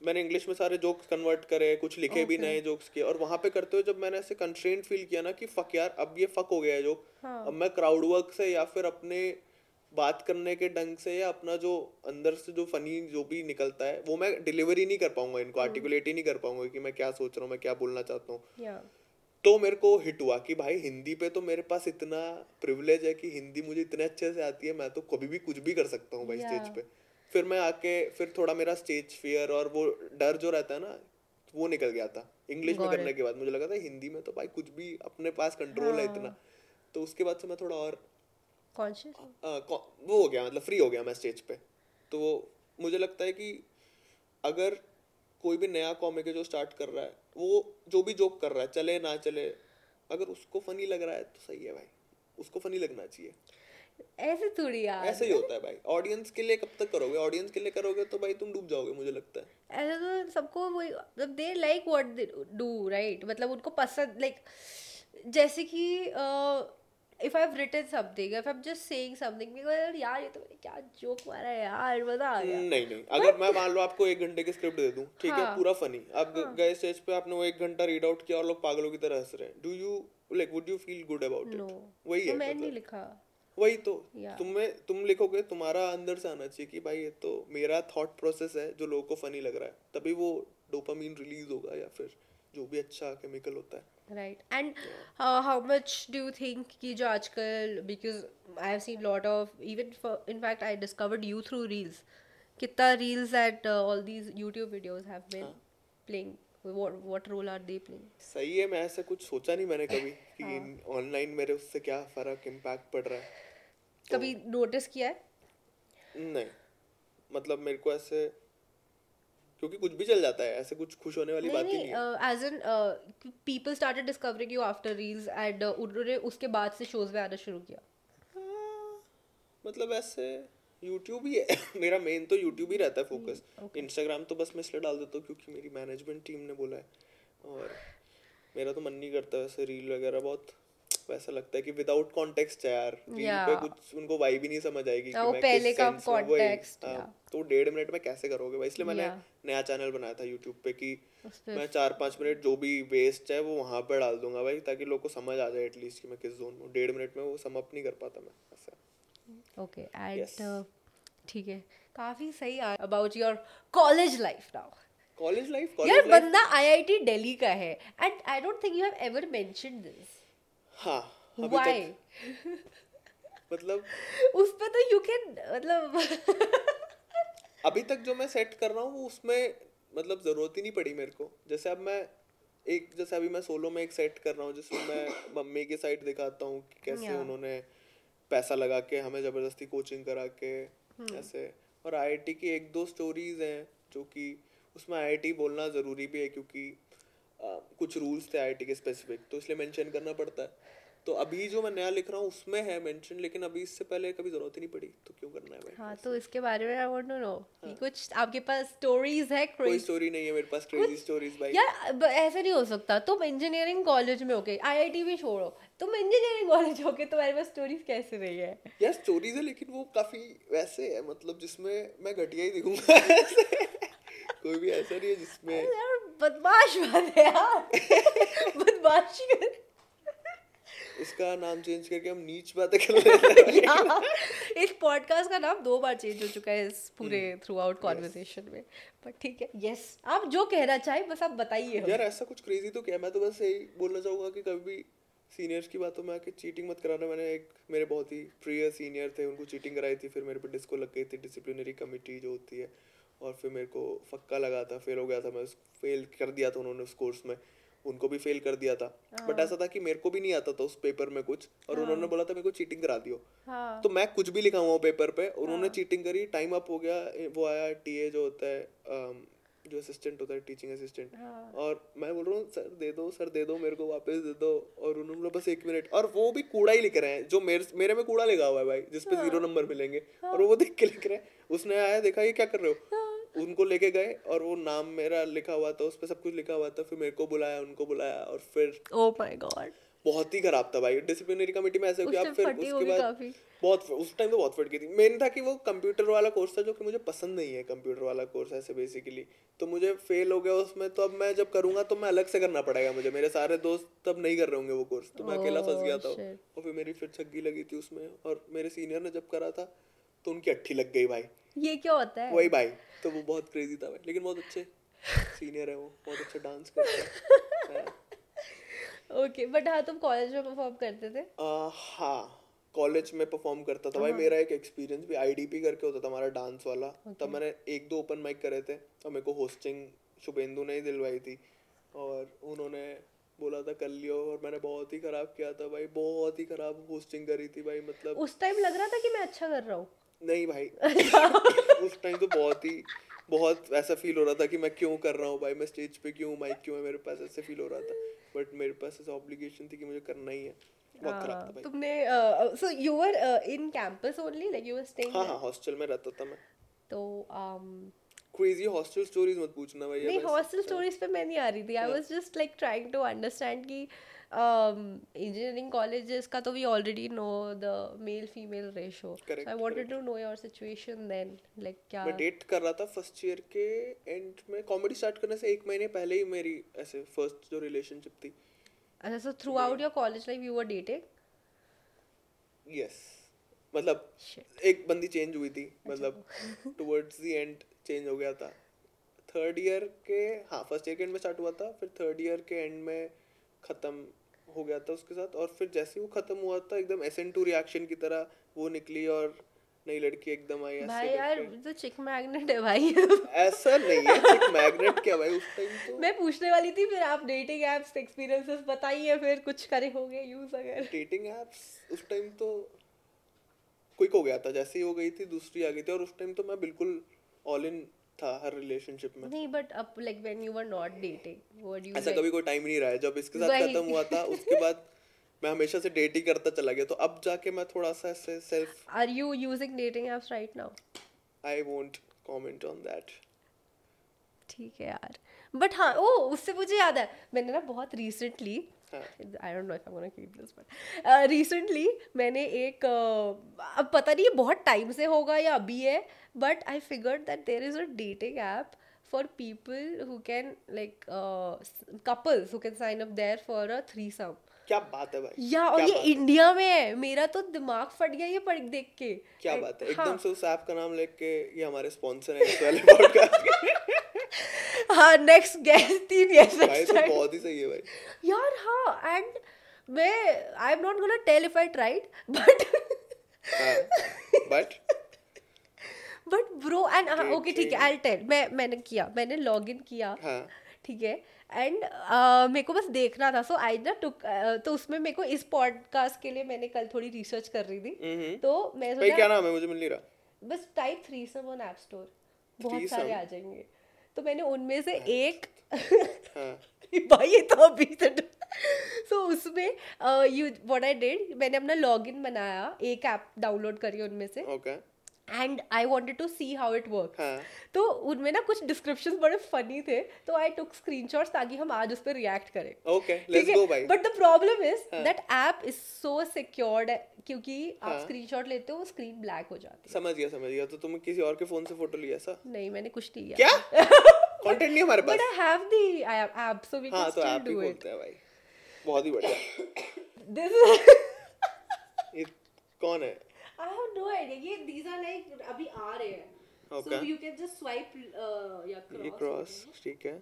मैंने इंग्लिश में सारे जोक्स कन्वर्ट करे कुछ लिखे okay. भी नए जोक्स किए और वहाँ पे करते हुए जब मैंने ऐसे कंस्ट्रेंट फील किया ना कि फक यार अब ये फक हो गया है जोक हाँ. अब मैं क्राउड वर्क से या फिर अपने बात करने के ढंग से या अपना जो अंदर से जो फनी जो भी निकलता है वो मैं डिलीवरी नहीं कर पाऊँगा इनको आर्टिकुलेट ही नहीं कर पाऊँगा कि मैं क्या सोच रहा हूँ मैं क्या बोलना चाहता हूँ। तो मेरे को हिट हुआ कि भाई हिंदी पे तो मेरे पास इतना प्रिविलेज है कि हिंदी मुझे इतने अच्छे से आती है मैं तो कभी भी कुछ भी कर सकता हूँ भाई स्टेज पे। फिर मैं आके फिर थोड़ा मेरा स्टेज फियर और वो डर जो रहता है ना वो निकल गया था। इंग्लिश में करने के बाद मुझे लगा था हिंदी में तो भाई कुछ भी अपने पास कंट्रोल है। इतना। तो उसके बाद से मैं थोड़ा और कॉन्शियस वो हो गया मतलब फ्री हो गया मैं स्टेज पे। तो वो मुझे लगता है कि अगर कोई भी नया कॉमिक जो स्टार्ट कर रहा है वो जो भी जोक कर रहा है चले ना चले अगर उसको फनी लग रहा है तो सही है भाई। उसको फनी लगना चाहिए। ऐसे थोड़ी यार। ऐसे ही होता है भाई। ऑडियंस के लिए कब तक करोगे? ऑडियंस के लिए करोगे तो भाई तुम डूब जाओगे मुझे लगता है। ऐसे तो सबको वही मतलब they like what they do right मतलब उनको पसंद लाइक like, जैसे कि if I have written something if I am just saying something यार यार ये तो मैंने क्या जोक मारा है यार मज़ा आ गया. नहीं नहीं अगर मैं मान लो आपको एक घंटे की स्क्रिप्ट दे दूँ ठीक है हाँ। पूरा फनी आप गए स्टेज पे आपने वो एक घंटा रीड आउट किया और लोग पागलों की तरह हंस रहे हैं। Do you like would you feel good about it वही तो है मैंने नहीं मतलब। लिखा। वही तो. तुम्हें तुम लिखोगे तुम्हारा अंदर से आना चाहिए कि भाई ये तो मेरा थॉट प्रोसेस है जो लोगों को फनी लग रहा है। तभी वो डोपामीन रिलीज़ होगा या फिर जो भी अच्छा केमिकल होता है। Right and how much do you think कि जो आजकल because I have seen lot of even in fact I discovered you through reels कितना reels at all these YouTube videos have been playing what role are they playing सही है मैं ऐसा कुछ सोचा नहीं मैंने कभी कि ऑनलाइन मेरे उससे क्या फ़र्क इम्पैक्ट पड़ रहा है। कभी नोटिस किया है? नहीं। मतलब मेरे को ऐसे क्योंकि कुछ भी चल जाता है ऐसे कुछ खुश होने वाली नहीं बात ही नहीं है। As an people started discovering you after reels and उन्होंने उसके बाद से शोज़ में आना शुरू किया। हाँ, मतलब ऐसे यूट्यूब ही है। मेरा मेन तो यूट्यूब ही रहता है फोकस इंस्टाग्राम तो बस मैं इसलिए डाल देता हूँ क्योंकि मेरी मैनेजमेंट टीम ने बोला है। और मेरा तो मन नहीं करता वैसे रील वगैरह बहुत। वैसा लगता है कि विदाउट कॉन्टेक्स्ट है यार। रील पे कुछ उनको वाइब ही नहीं समझ आएगी कि हाँ, वो मैं पहले का context, हाँ, yeah. तो डेढ़ मिनट में कैसे करोगे भाई? इसलिए मैंने Yeah. नया चैनल बनाया था यूट्यूब पे कि मैं चार पाँच मिनट जो भी वेस्ट है वो वहाँ पे डाल दूँगा भाई ताकि लोग को समझ आ जाए एटलीस्ट कि मैं किस जोन में डेढ़ मिनट में वो सम अप नहीं कर पाता मैं ऐसा। ओके एंड ठीक है। काफ़ी सही about your college life now college life यार बंदा आईआईटी दिल्ली का है and I don't think you have ever mentioned this हाँ अभी तक। मतलब? उस पे तो यू कैन मतलब अभी तक जो मैं सेट कर रहा हूँ उसमें मतलब ज़रूरत ही नहीं पड़ी मेरे को। जैसे अब मैं एक जैसे अभी मैं सोलो में एक सेट कर रहा हूँ जिसमें मैं मम्मी की साइड दिखाता हूँ कि कैसे Yeah. उन्होंने पैसा लगा के हमें ज़बरदस्ती कोचिंग करा के Hmm. ऐसे। और आईआईटी की एक दो स्टोरीज हैं जो कि उसमें आईआईटी बोलना ज़रूरी भी है क्योंकि कुछ रूल्स थे आईआईटी के स्पेसिफिक तो इसलिए मेंशन करना पड़ता है। तो अभी जो मैं नया लिख रहा हूँ उसमें है मेंशन लेकिन अभी इससे पहले कभी ज़रूरत ही नहीं पड़ी तो क्यों करना है भाई? हाँ तो इसके बारे में आई वांट टू नो कुछ आपके पास स्टोरीज है कोई स्टोरी नहीं है मेरे पास क्रेजी स्टोरीज भाई। यार ऐसे नहीं हो सकता तुम इंजीनियरिंग कॉलेज में हो गए आईआईटी भी छोड़ो तुम इंजीनियरिंग कॉलेज हो गए तुम्हारे पास स्टोरीज कैसे रही है? यार स्टोरीज है लेकिन वो काफ़ी वैसे है मतलब जिसमें मैं घटिया ही दिखूँगा। कोई भी ऐसा नहीं है जिसमें यार बदमाश बात है यार। बदमाशी कर इसका नाम चेंज करके हम नीच बातें कर रहे हैं। इस पॉडकास्ट का नाम दो बार चेंज हो चुका है इस पूरे थ्रू आउट कॉन्वर्सेशन में। बट ठीक है यस आप जो कहना चाहें बस आप बताइए यार ऐसा कुछ क्रेजी तो क्या मैं तो बस यही बोलना चाहूँगा कि कभी भी सीनियर्स की बातों में आके चीटिंग मत कराना। मैंने एक मेरे बहुत ही प्रिय सीनियर थे उनको चीटिंग कराई थी फिर मेरे पे डिस्को लग गई थी डिसिप्लिनरी कमेटी जो होती है। और फिर मेरे को फक्का लगा था फेल हो गया था मैं फेल कर दिया था उन्होंने उस कोर्स में। उनको भी फेल कर दिया था। बट ऐसा था कि मेरे को भी नहीं आता था उस पेपर में कुछ और उन्होंने बोला था मेरे को चीटिंग करा दियो। हाँ। तो मैं कुछ भी लिखा हुआ पेपर पे उन्होंने चीटिंग करी। टाइम अप हो गया वो आया टीए जो होता है जो असिस्टेंट होता है टीचिंग असिस्टेंट और मैं बोल रहा हूँ सर दे दो सर दे दो मेरे को वापस दे दो। और उन्होंने बस एक मिनट और वो भी कूड़ा ही लिख रहे हैं जो मेरे मेरे में कूड़ा लिखा हुआ है भाई जिसपे ज़ीरो नंबर मिलेंगे। और वो देख के लिख रहे हैं। उसने आया देखा ये क्या कर रहे हो। उनको लेके गए और वो नाम मेरा लिखा हुआ था उस पर सब कुछ लिखा हुआ था फिर मेरे को बुलाया उनको बुलाया और फिर ओ माय गॉड बहुत ही खराब था भाई। डिसिप्लिनरी कमेटी में ऐसे हो कि आप फिर उसके बाद बहुत उस टाइम तो बहुत फट गई थी। मेन था कि वो कंप्यूटर वाला कोर्स था जो कि मुझे पसंद नहीं है कंप्यूटर वाला कोर्स ऐसे बेसिकली तो मुझे फेल हो गया उसमें तो अब मैं जब करूँगा तो मैं अलग से करना पड़ेगा मुझे। मेरे सारे दोस्त तब नहीं कर रहे होंगे वो कोर्स तो मैं अकेला फंस गया था। Oh, और फिर मेरी फिर छग्गी लगी थी उसमें और मेरे सीनियर ने जब करा था तो उनकी अट्ठी लग गई भाई। ये क्या होता है? वही भाई तो वो बहुत क्रेजी था भाई लेकिन बहुत अच्छे सीनियर है वो बहुत अच्छा डांस करते हैं। ओके बट हाँ तुम कॉलेज में परफॉर्म करते थे? हाँ कॉलेज में परफॉर्म करता था भाई। मेरा एक एक्सपीरियंस भी आईडीपी करके होता था हमारा डांस वाला। तब मैंने एक दो ओपन माइक करे थे और मेरे को होस्टिंग शुभेंदु ने ही दिलवाई थी। और उन्होंने बोला था कर लियो। और मैंने बहुत ही खराब किया था भाई बहुत ही खराब होस्टिंग करी थी भाई मतलब उस टाइम लग रहा था कि मैं अच्छा कर रहा हूँ। नहीं भाई। उस टाइम तो बहुत ही बहुत ऐसा फील हो रहा था कि मैं क्यों कर रहा हूँ भाई? मैं स्टेज पे क्यों माइक क्यों है? मेरे पास ऐसे फील हो रहा था। बट मेरे पास ऐसा ऑब्लिगेशन थी कि मुझे करना ही है। बहुत खराब था भाई। तुमने so you were in campus only like you were staying हाँ हाँ हॉस्टल में रहता था मैं। तो um, क्रेजी हॉस्टल स्टोरीज मत पूछना भाई नहीं हॉस्टल स्टोरीज पे मैं नहीं आ रही थी। I was just like trying to understand कि इंजीनियरिंग कॉलेजेस का तो we already know the male female ratio Correct, I wanted to know your situation then like क्या मैं डेट कर रहा था फ़र्स्ट ईयर के एंड में कॉमेडी स्टार्ट करने से एक महीने पहले ही मेरी ऐसे फ़र्स्ट जो रिलेशनशिप थी। अच्छा so throughout your college life you were dating yes मतलब Shit. एक बंदी चेंज हुई थी मतलब टुवर्ड्स द एंड चेंज हो गया था। थर्ड ईयर के हाँ फ़र्स्ट ईयर के एंड में स्टार्ट हुआ था फिर थर्ड ईयर के एंड में ख़त्म हो गया था उसके साथ और फिर जैसे वो ख़त्म हुआ था एकदम एस टू रिएक्शन की तरह वो निकली और नई लड़की एकदम आई भाई यार तो चिक मैग्नेट है भाई। ऐसा नहीं है चिक मैग्नेट क्या भाई उस टाइम तो मैं पूछने वाली थी फिर आप डेटिंग एप्स एक्सपीरियंसेस बताइए फिर कुछ करे होंगे यूज़ अगर। डेटिंग एप्स उस टाइम तो क्विक हो गया था जैसे ही हो गई थी दूसरी आ गई थी और उस टाइम तो मैं बिल्कुल ऑल इन था हर रिलेशनशिप में। नहीं बट अब like when you were not dating what you ऐसा कभी कोई टाइम नहीं रहा है। जब इसके साथ खत्म हुआ था उसके बाद मैं हमेशा से डेट ही करता चला गया। तो अब जाके मैं थोड़ा सा ऐसे self are you using dating apps right now I won't comment on that ठीक है यार। बट हाँ ओ उससे मुझे याद है मैंने ना बहुत recently. I don't know if I gonna keep this but recently मैंने एक uh, अब पता नहीं ये बहुत टाइम से होगा या अभी है but I figured that there is a dating app for people who can like couples who can sign up there for a threesome क्या बात है भाई। या और ये बात है? इंडिया में है। मेरा तो दिमाग फट गया ये पढ़ देख के। क्या बात है। हाँ। एकदम से उस ऐप का नाम लेके ये हमारे स्पॉन्सर है इस वाले पॉडकास्ट हाँ नेक्स्ट गेस्ट तीन यस तो बहुत ही सही है भाई। यार हाँ एंड मैं I am not gonna tell if I tried but but but bro and okay ठीक है आई टेल मैं मैंने किया मैंने लॉग इन किया हाँ। ठीक है एंड uh, मेरे को बस देखना था सो आई ना टुक तो उसमें मेरे को इस पॉडकास्ट के लिए मैंने कल थोड़ी रिसर्च कर रही थी हम्म तो मैं सोचा क्या नाम है? मुझे मिल नहीं रहा। बस type threesome on app store बहुत सारे आ जाएँगे। तो मैंने उनमें से एक हाँ। भाई ये तो अभी सो उसमें यू व्हाट आई डिड मैंने अपना लॉगिन बनाया एक ऐप डाउनलोड करी उनमें से। Okay and I wanted to see how it work तो उनमें ना कुछ डिस्क्रिप्शन बड़े फनी थे तो आई टुक स्क्रीनशॉट्स ताकि हम आज उस पर रिएक्ट करें। But the problem is. That app is so secured क्योंकि आप हाँ। स्क्रीनशॉट लेते हो वो स्क्रीन ब्लैक हो जाती है। समझ गया समझ गया। तो तुमने किसी और के फ़ोन से फ़ोटो लिया ऐसा? नहीं मैंने कुछ नहीं किया? क्या कंटेंट नहीं हमारे but pass. I have the app so we can still do it हैं भाई। बहुत ही बढ़िया। दिस कौन है? I have no idea. ये these are like अभी आ रहे हैं. So you can just swipe uh, या cross. ये क्रॉस ठीक है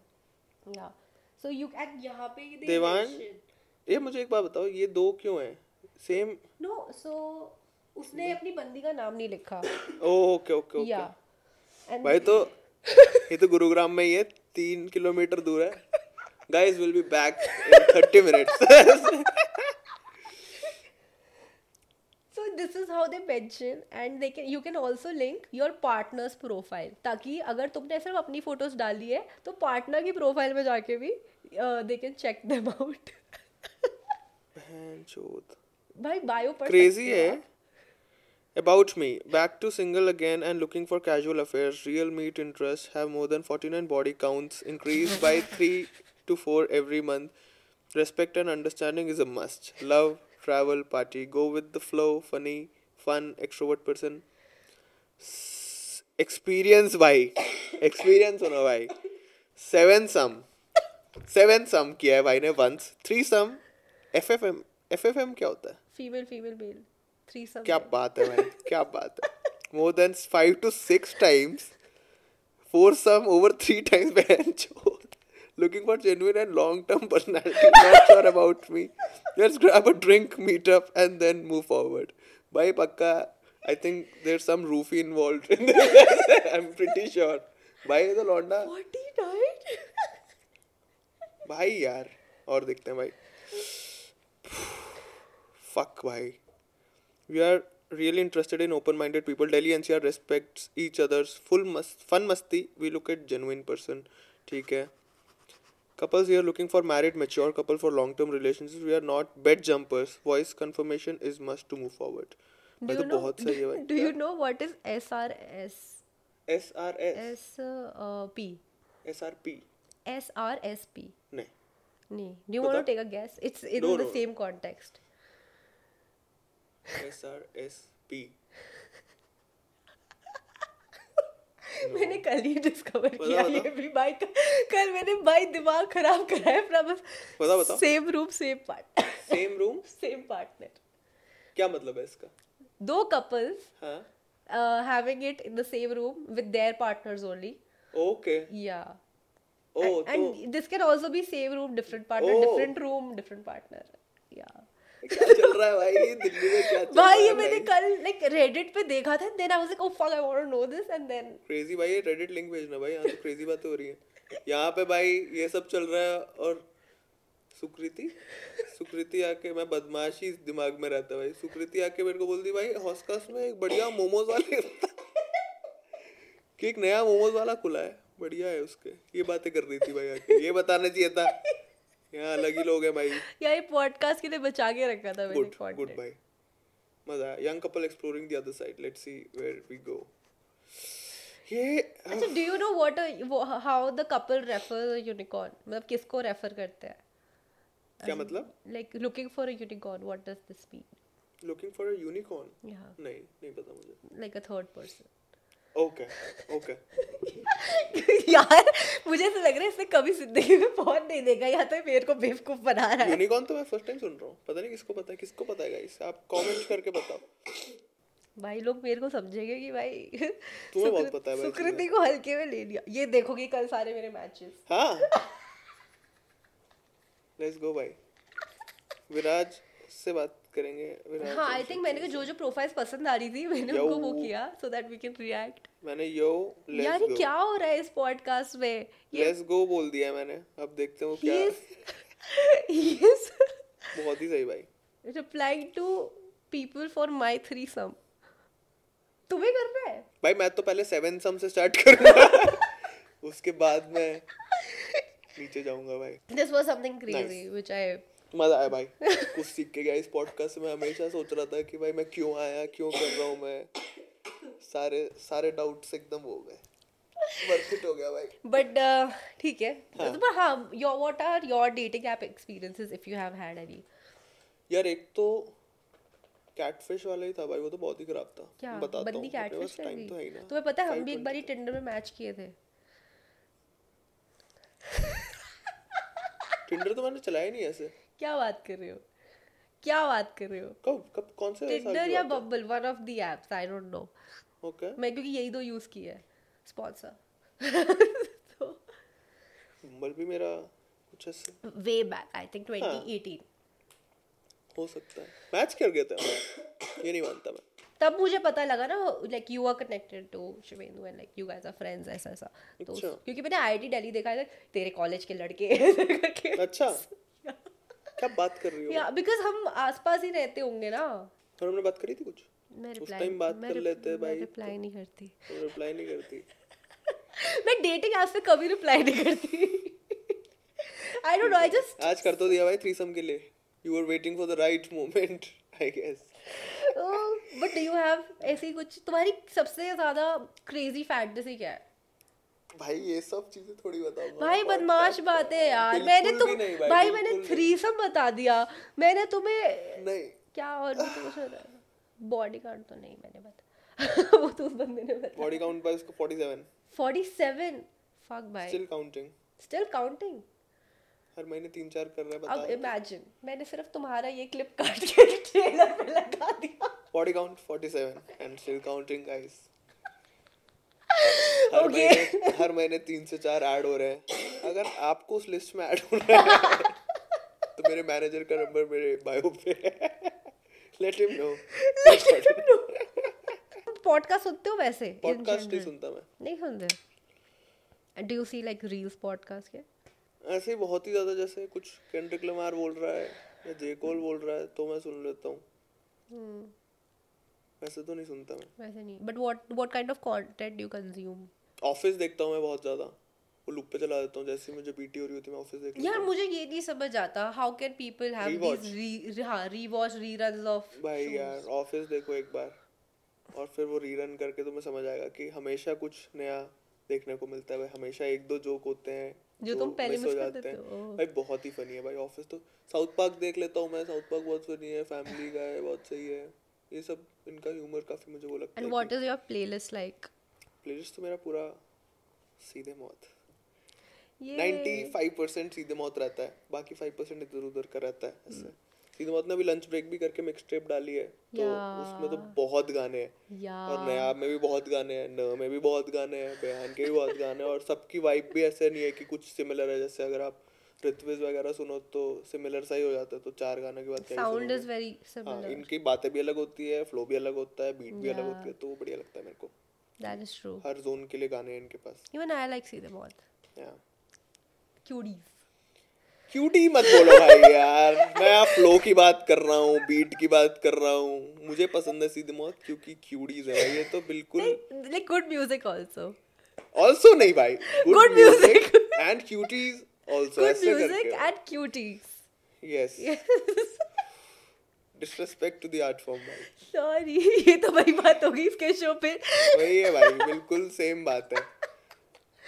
Yeah. So you can यहाँ पे ये देवान? ये मुझे एक बात बताओ ये दो क्यों हैं सेम No, so उसने अपनी बंदी का नाम नहीं लिखा. Okay okay Yeah. Okay And भाई तो ये तो गुरुग्राम में ही है तीन किलोमीटर दूर है guys will be back in 30 minutes this is how they mention and they can you can also link your partner's profile ताकि अगर तुमने सिर्फ़ अपनी फ़ोटोज़ डाली है तो पार्टनर की प्रोफ़ाइल में जाके भी they can check them out भाई बायो पर crazy सकते हो है About me, back to single again and looking for casual affairs. Real meet interests have more than 49 body counts, increased by 3 to 4 every month. Respect and understanding is a must. Love, travel, party, go with the flow, funny, fun, extrovert person. S- experience भाई experience होना भाई seven sum seven sum किया है भाई ने once three sum FFM FFM क्या होता है फीमेल फीमेल मेल थ्री सब क्या बात है भाई क्या बात है more than five to six times foursome over three times बहन looking for genuine and long term personality not sure about me let's grab a drink meet up and then move forward bhai pakka i think there's some roofie involved in this i'm pretty sure bhai ये तो लौंडा Forty nine. भाई यार और देखते हैं भाई fuck भाई we are really interested in open minded people delhi ncr respects each other's full mus- fun masti we look at genuine person ठीक है couples here looking for married mature couple for long term relationships we are not bed jumpers voice confirmation is must to move forward Do भाई you तो know? बहुत सही है भाई Do you know what is SRS? S R S S uh, P. S R P SRSP. नहीं Nee. Do you want to बता। take a guess? It's in No, the no. same context. S मैंने कल ही discover किया ये भी भाई कल मैंने भाई दिमाग खराब करा है पता बता same room same part same room same partner क्या मतलब है इसका? दो couples having it in the same room with their partners only okay या ओह and this can also be same room different partner different room different partner या क्या चल रहा है भाई? दिल्ली में क्या चल भाई ये मैंने कल लाइक रेडिट पे देखा था then I was like oh fuck I want to know this and then crazy भाई रेडिट लिंक भेजना भाई यहाँ तो क्रेजी बातें हो रही है। यहाँ पे भाई ये सब चल रहा है और सुकृति सुकृति आके मैं बदमाशी दिमाग में रहता भाई। सुकृति आके मेरे को बोलती भाई हॉस्कस में एक बढ़िया मोमोज वाले कि एक नया मोमोज वाला खुला है बढ़िया है उसके। ये बातें कर रही थी भाई आके ये बताना चाहिए था। यहाँ अलग ही लोग हैं भाई। यार ये पॉडकास्ट के लिए बचा के रखा था मैंने गुड गुड. भाई मज़ा young couple exploring the other side let's see where we go ये अच्छा do you know what how the couple refer unicorn मतलब किसको रेफर करते हैं? क्या मतलब? Like looking for a unicorn what does this mean looking for a unicorn नहीं नहीं पता मुझे। Like a third person okay okay यार मुझे ऐसा लग रहा है इसने कभी ज़िंदगी में फ़ोन नहीं देखा या तो मेरे को बेवकूफ़ बना रहा है। यूनिकॉर्न तो मैं फ़र्स्ट टाइम सुन रहा हूँ। पता नहीं किसको पता है किसको पता है गाइस आप कमेंट करके बताओ। भाई लोग मेरे को समझेंगे कि भाई तुम्हें बहुत पता है भाई सुकृति को हल्के में ले लिया। ये देखोगे कल सारे मेरे मैचेस हाँ। लेट्स गो भाई विराज से बात करेंगे हाँ आई थिंक मैंने जो जो प्रोफाइल्स पसंद आ रही थी मैंने उनको वो किया so that we can react मैंने यो यार ये क्या हो रहा है इस पॉडकास्ट में? लेट्स गो बोल दिया मैंने। अब देखते हैं वो क्या is बहुत ही सही भाई। Replying to people for my threesome तुम्हें करना है? भाई मैं तो पहले सेवन सम से स्टार्ट करूँगा। उसके बाद मैं नीचे जाऊँगा भाई। This was something crazy which I मज़ा आया भाई। कुछ सीख के गया इस पॉडकास्ट में हमेशा सोच रहा था कि भाई मैं क्यों आया क्यों कर रहा हूँ मैं। सारे सारे डाउट्स एकदम हो गए। वर्थ इट हो गया भाई। But uh, ठीक है। but हाँ your what are your dating app experiences if you have had any? यार एक तो कैटफिश वाला ही था भाई वो तो बहुत ही खराब था। क्या? बताता बंदी कैटफिश कर तो है ना। तुम्हें पता है हम भी एक 520 बारी टिंडर में मैच किए थे। टिंडर तो मैंने चलाया नहीं ऐसे। क्या बात कर रहे हो? क्या बात कर रहे हो? कब कब कौन से टिंडर या Bumble one of the apps I don't know okay मैं क्योंकि यही दो यूज़ किया है स्पॉन्सर तो बम्बल भी मेरा कुछ ऐसे वे बैक आई थिंक 2018 हो सकता है। मैच कर गए थे। ये नहीं मानता मैं। तब मुझे पता लगा ना like you are connected to Shivendu and like you guys are friends ऐसा ऐसा। तो अच्छा। क्योंकि मैंने आईआईटी दिल्ली देखा है तेरे कॉलेज के लड़के। अच्छा। क्या बात कर रही हो? या बिकॉज़ हम आसपास ही रहते होंगे ना। और हमने बात करी थी कुछ? मैं उस टाइम बात कर लेते भाई। रिप्लाई नहीं करती। रिप्लाई नहीं करती। मैं डेटिंग ऐप पे कभी रिप्लाई नहीं करती। I don't know I just आज कर तो दिया भाई थ्रीसम के लिए। You were waiting for the right moment I guess but do you have ऐसी कुछ तुम्हारी सबसे ज़्यादा क्रेजी फैंटेसी क्या है? भाई ये सब चीज़ें थोड़ी बताऊँगा भाई बदमाश। बात है यार। मैंने तुम भाई, भाई, मैंने नहीं। थ्रीसम बता दिया। मैंने तुम्हें नहीं। क्या और भी कुछ बॉडी कार्ड तो नहीं मैंने बता वो तो उस बंदे ने बताया। बॉडी काउंट पर इसको 47 47 फक भाई। स्टिल काउंटिंग स्टिल काउंटिंग हर महीने तीन चार कर रहा है अब इमेजिन मैंने सिर्फ़ तुम्हारा ये क्लिप काट के ट्रेलर पे लगा दिया। Body count 47 and still counting guys her Okay. महीने हर महीने तीन से चार ऐड हो रहे हैं। अगर आपको उस लिस्ट में ऐड होना है तो मेरे मैनेजर का नंबर मेरे बायो पे है। Let him know let him know podcast सुनते हो वैसे? पॉडकास्ट नहीं सुनता मैं। नहीं सुनते? Do you see like reels podcast के? ऐसे ही बहुत ही ज़्यादा जैसे कुछ केंड्रिक लमार बोल रहा है या जे कोल बोल रहा है तो मैं सुन लेता हूँ। Hmm, वैसे तो नहीं सुनता मैं। वैसे नहीं। But what what kind of content you consume office देखता हूँ मैं बहुत ज़्यादा। वो लूप पे चला देता हूँ जैसे मुझे पीटी हो रही होती है मैं ऑफ़िस देख यार मुझे ये नहीं समझ आता how can people have. These re हाँ रीवॉच रीरन्स ऑफ़ भाई यार ऑफ़िस देखो एक बार और फिर वो रीरन करके तुम्हें समझ आएगा कि हमेशा कुछ नया देखने को मिलता है। भाई हमेशा एक दो जोक होते हैं जो तुम पहले हो कर जाते देते हो। भाई बहुत ही फनी है भाई ऑफ़िस तो साउथ पार्क देख लेता हूँ मैं साउथ पार्क बहुत फनी है फैमिली का है बहुत सही है ये सब इनका ह्यूमर काफ़ी मुझे वो लगता है and what is your playlist like playlist तो मेरा पूरा सीधे मौत। ये 95% सीधे मौत रहता है बाकी 5% इधर उधर का रहता है ऐसे। सीधे मौत ने भी लंच ब्रेक भी करके मिक्स टेप डाली है तो उसमें तो बहुत गाने हैं। और नया में भी बहुत गाने हैं न में भी बहुत गाने हैं बयान के भी बहुत गाने हैं और सबकी वाइब भी ऐसे नहीं है कि कुछ सिमिलर है जैसे अगर आप ऋत्विज वगैरह सुनो तो सिमिलर सा ही हो जाता है तो चार गानों के बाद साउंड इज़ वेरी सिमिलर इनकी बातें भी अलग होती है फ्लो भी अलग होता है बीट भी अलग होती है तो वो बढ़िया लगता है मेरे को। दैट इज़ ट्रू हर जोन के लिए गाने हैं इनके पास। Even I like see them all या क्यूटीज क्यूटी मत बोलो भाई यार। मैं आप फ्लो की बात कर रहा हूँ बीट की बात कर रहा हूँ। मुझे पसंद है सीधे मौत क्योंकि क्यूटीज है ये तो बिल्कुल like good music also also नहीं भाई Good music. And cuties also good music and cuties yes disrespect to the art form भाई सॉरी ये तो बड़ी बात होगी इसके शो पे। वही है भाई बिल्कुल सेम बात है।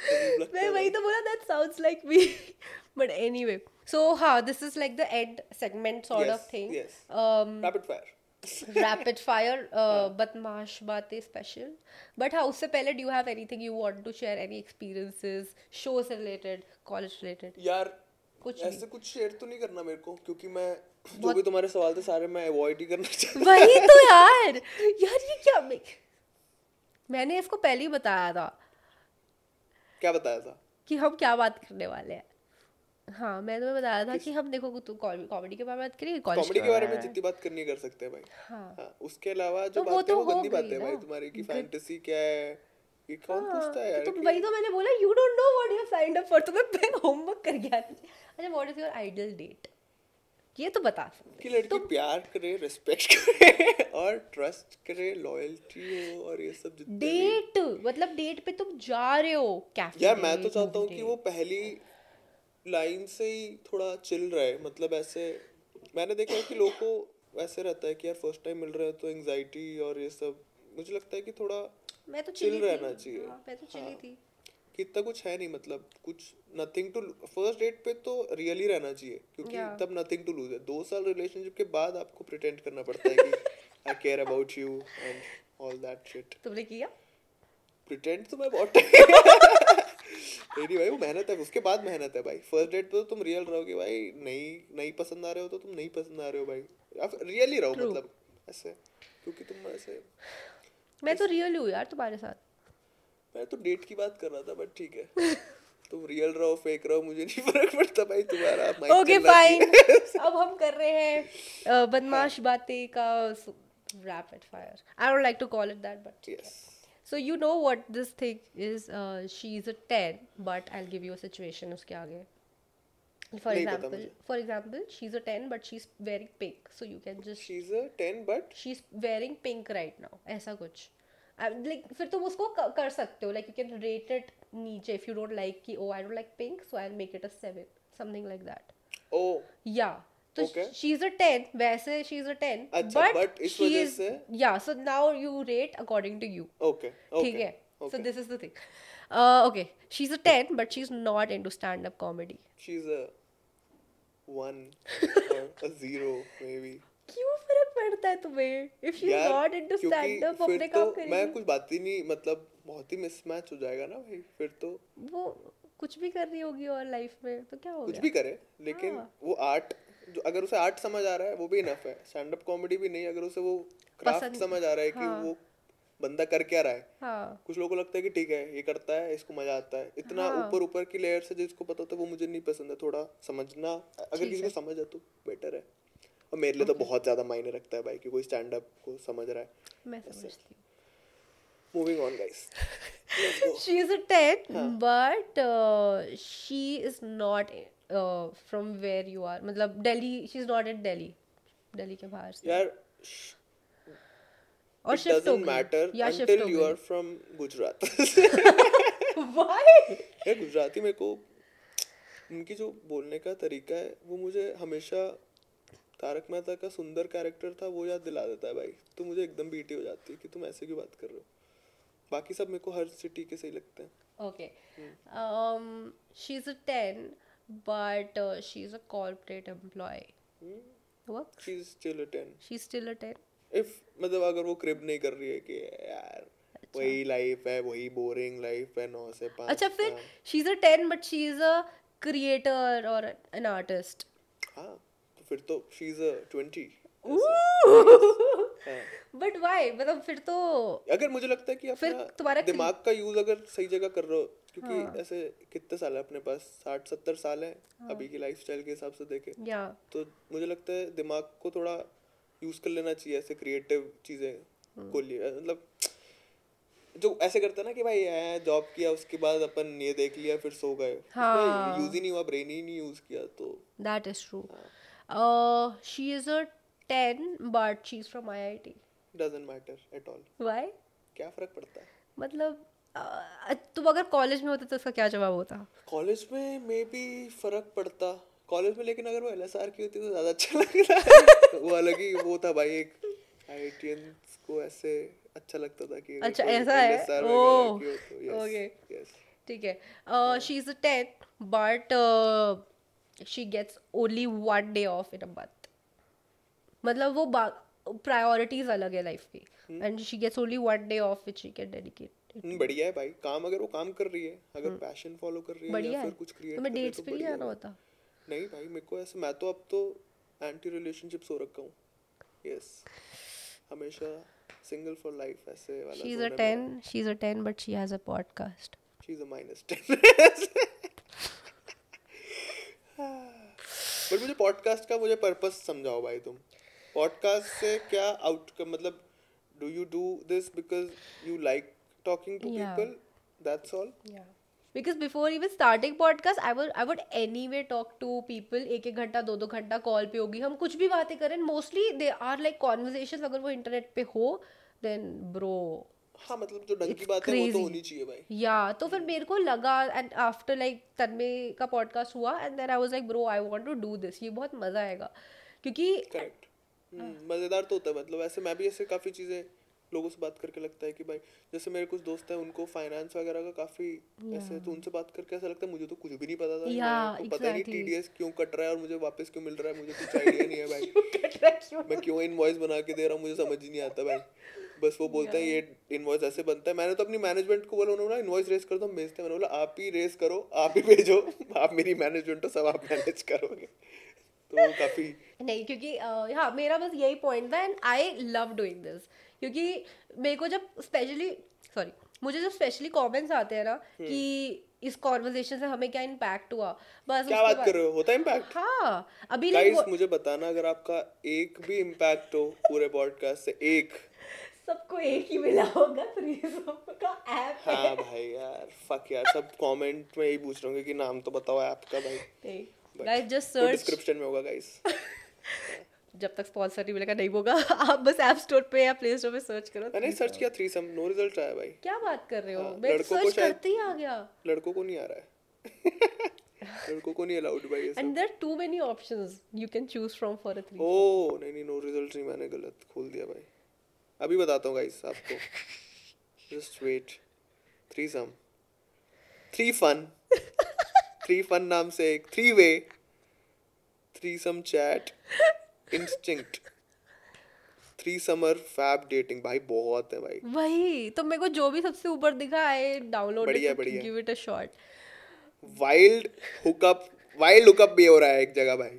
मैं वही तो बोला that sounds like me but anyway so हाँ this is like the end segment sort of thing yes. Um, rapid fire rapid fire बदमाश बातें स्पेशल बट हाँ उससे पहले do have anything you want to share any experiences show से related college related यार कुछ ऐसे कुछ शेयर तो नहीं करना मेरे को क्योंकि मैं जो भी तुम्हारे सवाल थे सारे मैं अवॉइड ही करना चाहता वही तो यार। यार ये क्या मैं, मैंने इसको पहले ही बताया था। क्या बताया था? कि हम क्या बात करने वाले हैं। हाँ मैं तुम्हें बताया था कि हम देखो तू कॉमेडी के बारे में बात करेंगे कॉमेडी के बारे में जितनी बात करनी कर सकते हैं भाई। हाँ। हाँ उसके अलावा जो तो बातें तो वो गंदी बातें हैं भाई तुम्हारी की फैंटेसी क्या है? ये कौन पूछता है यार तो वही तो मैंने बोला you don't know what you signed up for तुम्हें होमवर्क करके चाहिए अच्छा what is your ideal date ये तो बता सकते कि लड़की प्यार करे रिस्पेक्ट करे और ट्रस्ट करे लॉयल्टी हो और ये सब जितने डेट मतलब डेट पे तुम जा रहे हो कैफ़े यार मैं तो चाहता हूँ कि वो पहली लाइन से ही थोड़ा चिल रहे मतलब ऐसे मैंने देखा है कि लोगों को वैसे रहता है कि यार फ़र्स्ट टाइम मिल रहे हैं तो एंजाइटी और ये सब मुझे लगता है कि थोड़ा मैं तो चिली रहना चाहिए। हाँ, मैं तो चिली हाँ। थी कि इतना कुछ है नहीं मतलब कुछ नथिंग टू फ़र्स्ट डेट पे तो रियली रहना चाहिए क्योंकि Yeah. तब नथिंग टू लूज है। दो साल रिलेशनशिप के बाद आपको प्रिटेंड करना पड़ता है कि I care about you and all that shit तुमने किया? प्रिटेंड तो मैं बहुत नहीं भाई वो मेहनत है उसके बाद मेहनत है भाई। फ़र्स्ट डेट पे तो तुम रियल रहोगे भाई नहीं नहीं पसंद आ रहे हो तो तुम नहीं पसंद आ रहे हो भाई। आप रियली रहो मतलब ऐसे क्योंकि तुम ऐसे मैं तो रियल हूँ यार तुम्हारे साथ। मैं तो डेट की बात कर रहा था बट ठीक है तुम रियल रहो फेक रहो मुझे नहीं फ़र्क पड़ता भाई तुम्हारा mind ओके फाइन अब हम कर रहे हैं बदमाश बातें का rapid fire I don't like to call it that but yes So you know what this thing is? Uh, she's a ten, but I'll give you a situation उसके आगे. For example, for example, she's a ten, but she's wearing pink. So you can just she's a 10 but she's wearing pink right now. ऐसा कुछ. Like फिर तुम उसको कर सकते हो like you can rate it नीचे इफ़ यू डोंट लाइक कि ओ I don't like pink so I will make it a 7 something like that oh या तो शी इज़ अ 10 वैसे she is a 10 but but इस वजह से? या so now you rate according to you okay ठीक है? So this is the thing okay she is a 10 but she is not into stand up comedy she is a 1 a 0 maybe क्यों फ़र्क पड़ता है तुम्हें? If is not into stand up अपने तो काम मैं कुछ बात ही नहीं मतलब बहुत ही मिसमैच हो जाएगा ना भाई फिर तो। वो कुछ भी कर रही होगी और लाइफ में तो क्या हो कुछ भी करे लेकिन हाँ। वो आर्ट जो अगर उसे आर्ट समझ आ रहा है वो भी इनफ है। स्टैंड अप कॉमेडी भी नहीं अगर उसे वो क्राफ्ट समझ आ रहा है कि हाँ। वो बंदा कर क्या रहा है। हाँ। कुछ लोगों को लगता है कि ठीक है ये करता है इसको मज़ा आता है। इतना हाँ। ऊपर ऊपर की लेयर से जिसको पता होता है वो मुझे नहीं पसंद है। थोड़ा समझना अगर किसी को समझ है तो बेटर है। और मेरे लिए तो बहुत ज़्यादा मायने रखता है भाई कि कोई स्टैंड अप को समझ रहा है। मैं समझती हूँ। Moving on guys she is a 10 but she is not from where you are मतलब Delhi she is not in Delhi Delhi के बाहर से। यार और शिफ्ट हो matter गई। या you are गुजरात व्हाई यार गुजराती मेरे को उनकी जो बोलने का तरीका है वो मुझे हमेशा तारक मेहता का सुंदर कैरेक्टर था वो याद दिला देता है भाई तो मुझे एकदम बीटी हो जाती है कि तुम ऐसे क्यों बात कर रहे हो बाकी सब मेरे को हर सिटी के सही लगते हैं Okay. Um, she's a 10, but uh, she's a corporate employee. What? She is still a 10 She's still a 10. If मतलब अगर वो क्रिब नहीं कर रही है कि यार अच्छा। वही लाइफ है वही बोरिंग लाइफ है नौ से पाँच अच्छा फिर हाँ। she's a 10, but she's a creator or an artist. हाँ तो फिर तो शी इज़ अ 20 हाँ But why? मतलब फिर तो अगर मुझे लगता है कि फिर तुम्हारा दिमाग का यूज़ अगर सही जगह कर रहे हो क्योंकि हाँ। ऐसे कितने साल है अपने पास? साठ सत्तर साल है हाँ. अभी की लाइफस्टाइल के हिसाब से देखे। या। तो मुझे लगता है दिमाग को थोड़ा यूज़ कर लेना चाहिए ऐसे क्रिएटिव चीज़ें को लिए। मतलब जो ऐसे करते हैं ना कि भाई जॉब किया उसके बाद अपन ये देख लिया फिर सो गए। हाँ। यूज़ ही नहीं हुआ ब्रेन ही नहीं यूज़ किया तो that is true. Uh, she is a 10, but she's from IIT. Doesn't matter at all Why? क्या फ़र्क पड़ता है मतलब uh, तुम अगर कॉलेज में होते तो उसका क्या जवाब होता कॉलेज में मे बी फ़र्क पड़ता कॉलेज में लेकिन अगर वो एलएसआर की होती तो ज़्यादा अच्छा लगता वो अलग ही वो था भाई एक आईआईटीएंस को ऐसे अच्छा लगता था कि अच्छा, ऐसा है? तो, yes. ठीक है she is a ten but she gets only one day off in a month मतलब वो प्रायोरिटीज अलग है लाइफ की। And she gets only one day off which she can dedicate hmm, बढ़िया है भाई। काम अगर वो काम कर रही है अगर पैशन फॉलो कर रही है बढ़िया या है। फिर कुछ क्रिएट कर डेट्स पे नहीं बढ़िया आना होता? नहीं भाई मेरे को ऐसे मैं तो अब तो एंटी रिलेशनशिप्स हो रखा हूँ। यस हमेशा सिंगल फॉर लाइफ ऐसे वाला शी इज़ अ है मेरा। Ten she is a ten but she has a podcast She's a minus 10. But मुझे पॉडकास्ट का मुझे पर्पस समझाओ भाई तुम। पॉडकास्ट से क्या आउटकम मतलब do you do this because you like talking to people that's all. Because before even starting podcast, I would I would anyway talk to people एक एक घंटा दो दो घंटा कॉल पे होगी। हम कुछ भी बातें करें mostly they are like conversation अगर वो इंटरनेट पे हो देन ब्रो हाँ मतलब जो ढंग की It's बात है वो तो होनी चाहिए भाई। या तो फिर मेरे को लगा एंड आफ्टर लाइक तन्मय का पॉडकास्ट हुआ and then I was like bro I want to do this ये बहुत मज़ा आएगा। क्योंकि करेक्ट मज़ेदार तो होता है मतलब ऐसे मैं भी ऐसे काफ़ी चीज़ें लोगों से बात करके लगता है कि भाई जैसे मेरे कुछ दोस्त हैं उनको फाइनेंस वगैरह का काफ़ी ऐसे तो उनसे बात करके ऐसा लगता है मुझे तो कुछ भी नहीं पता था Yeah, को पता नहीं टीडीएस क्यों कट रहा है और मुझे वापस क्यों मिल रहा है मुझे कुछ आइडिया नहीं है भाई। मैं क्यों इनवॉइस बना के दे रहा हूँ मुझे समझ ही नहीं आता भाई। बस वो बोलते हैं ये इनवॉइस ऐसे बनता है। मैंने तो अपनी मैनेजमेंट को बोला उन्होंने इनवॉइस रेस कर दो हम भेजते हैं। मैंने बोला आप ही रेस करो आप ही भेजो आप मेरी मैनेजमेंट तो सब आप मैनेज करोगे। तो काफ़ी नहीं क्योंकि हाँ मेरा बस यही पॉइंट था and I love doing this क्योंकि मेरे को जब स्पेशली सॉरी मुझे जब स्पेशली कमेंट्स आते हैं ना हम्म। कि इस कॉन्वर्जेशन से हमें क्या इम्पैक्ट हुआ बस क्या बात कर रहे हो? होता है इम्पैक्ट हाँ अभी गाइस मुझे बताना अगर आपका एक भी इम्पैक्ट हो पूरे पॉडकास्ट से एक सबको एक ही मिला होगा थ्रीसम का ऐप है। हाँ भाई यार फक यार सब कमेंट में यही पूछ रहे होंगे कि नाम तो बताओ ऐप का भाई। गाइस जस्ट सर्च डिस्क्रिप्शन में होगा गाइस जब तक स्पॉन्सर नहीं मिलेगा नहीं होगा। आप बस ऐप स्टोर पे या प्ले स्टोर पे सर्च करो मैंने सर्च किया थ्री सम नो रिज़ल्ट आया भाई। क्या बात कर रहे हो? हाँ, मैं सर्च करते ही आ गया। लड़कों को नहीं आ रहा है। लड़कों को नहीं अलाउड भाई and there too many options you can choose from for a three ओ नहीं नहीं नो रिज़ल्ट नहीं मैंने गलत खोल दिया भाई। अभी बताता हूँ गाइस आपको। Just wait threesome three fun three fun नाम से एक three way threesome chat instinct three summer fab dating भाई बहुत है भाई। वही तो मेरे को जो भी सबसे ऊपर दिखा है डाउनलोड बढ़िया, बढ़िया। Give it a shot wild hookup wild hookup भी हो रहा है एक जगह भाई।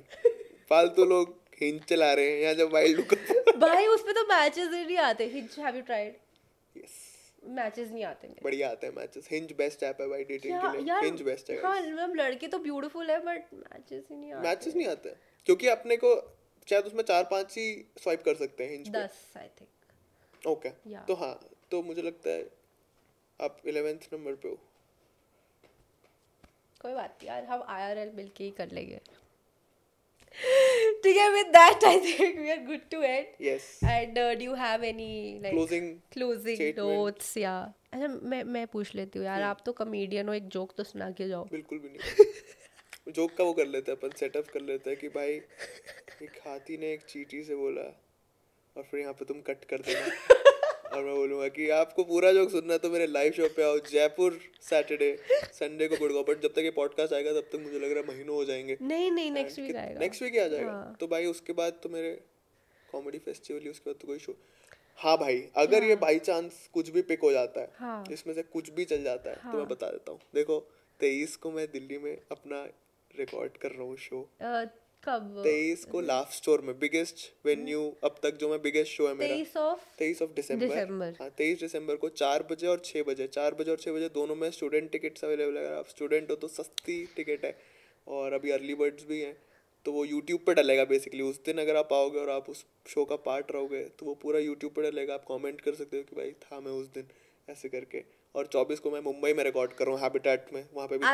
फालतू लोग हिंज चला रहे हैं यहाँ जब वाइल्ड हुकअप भाई उस पे तो मैचेस ही नहीं आते। Hinge have you tried yes matches नहीं आते मेरे। बढ़िया आते हैं मैचेस हिंज बेस्ट ऐप है भाई डेटिंग के लिए। हिंज बेस्ट है हाँ मतलब लड़के तो ब्यूटीफुल है बट मैचेस ही नहीं आते। मैचेस नहीं आते। क्योंकि अपने को शायद उसमें चार पाँच ही स्वाइप कर सकते हैं हिंज पे। दस आई थिंक ओके तो हाँ तो मुझे लगता है आप इलेवेंथ नंबर पे हो। कोई बात नहीं यार हम आईआरएल मिलके ही कर लेंगे। ठीक है with that I think we are good to and yes and do you have any like closing closing notes या अच्छा मैं मैं पूछ लेती हूँ यार आप तो कमेडियन हो एक जोक तो सुना के जाओ। बिल्कुल भी नहीं। जोक का वो कर लेते हैं अपन सेटअप कर लेते हैं कि भाई एक हाथी ने एक चींटी से बोला और फिर यहाँ पे तुम कट कर देना। और मैं बोलूँगा कि आपको पूरा जोक सुनना है तो मेरे लाइव शो पे आओ जयपुर सैटरडे संडे को गुड़गांव। बट जब तक ये पॉडकास्ट आएगा तब तक मुझे लग रहा है महीनों हो जाएँगे। नहीं नहीं नेक्स्ट वीक आएगा। नेक्स्ट वीक ही आ जाएगा। हाँ। तो भाई उसके बाद तो मेरे कॉमेडी फेस्टिवल ही उसके बाद तो कोई शो हाँ भाई अगर ये बाई चांस कुछ भी पिक हो जाता है हाँ। इसमें से कुछ भी चल जाता है तो मैं बता देता हूँ। देखो तेईस को मैं दिल्ली में अपना रिकॉर्ड कर रहा हूँ शो कब? तेईस को लास्ट स्टोर में बिगेस्ट वेन्यू अब तक जो मैं बिगेस्ट शो है मेरा। तेईस ऑफ़ तेईस ऑफ़ दिसंबर। हाँ तेईस दिसंबर को चार बजे और छः बजे। चार बजे और छः बजे दोनों में स्टूडेंट टिकट्स अवेलेबल है। अगर आप स्टूडेंट हो तो सस्ती टिकट है। और अभी अर्ली बर्ड्स भी हैं तो वो यूट्यूब पे डलेगा बेसिकली उस दिन अगर आप आओगे और आप उस शो का पार्ट रहोगे तो वो पूरा यूट्यूब पे डलेगा। आप कमेंट कर सकते हो कि भाई था मैं उस दिन। ऐसे करके। और चौबीस को मैं मुंबई में रिकॉर्ड कर रहा हूँ हैबिटेट में। वहाँ पे भी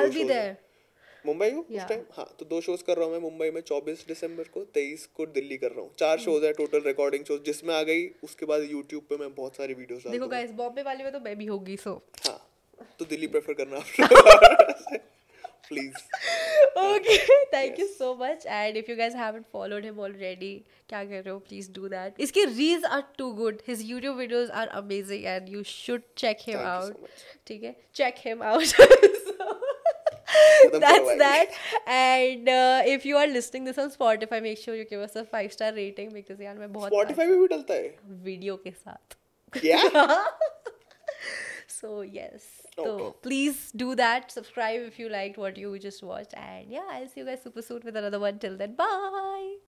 मुंबई हूँ उस टाइम हाँ तो दो शोज़ कर रहा हूँ मैं मुंबई में चौबीस दिसंबर को तेईस को दिल्ली कर रहा हूँ। चार शोज़ है टोटल रिकॉर्डिंग शोज़ जिसमें आ गई उसके बाद यूट्यूब पे मैं बहुत सारी वीडियोस देखो गाइस बॉम्बे वाले में तो बेबी होगी सो हाँ तो दिल्ली प्रेफर करना please okay thank you so much and if you guys haven't क्या कर रहे हो? प्लीज़ डू दैट इसके reels are too good his YouTube videos are amazing and you should check him out ठीक है? Check him out that's that. And uh, if you are listening this on spotify make sure you give us a five star rating because yaar main bahut spotify pe bhi dalta hai video ke sath yeah? So yes. So please do that. Subscribe if you liked what you just watched. And yeah i'll see you guys super soon with another one. Till then bye!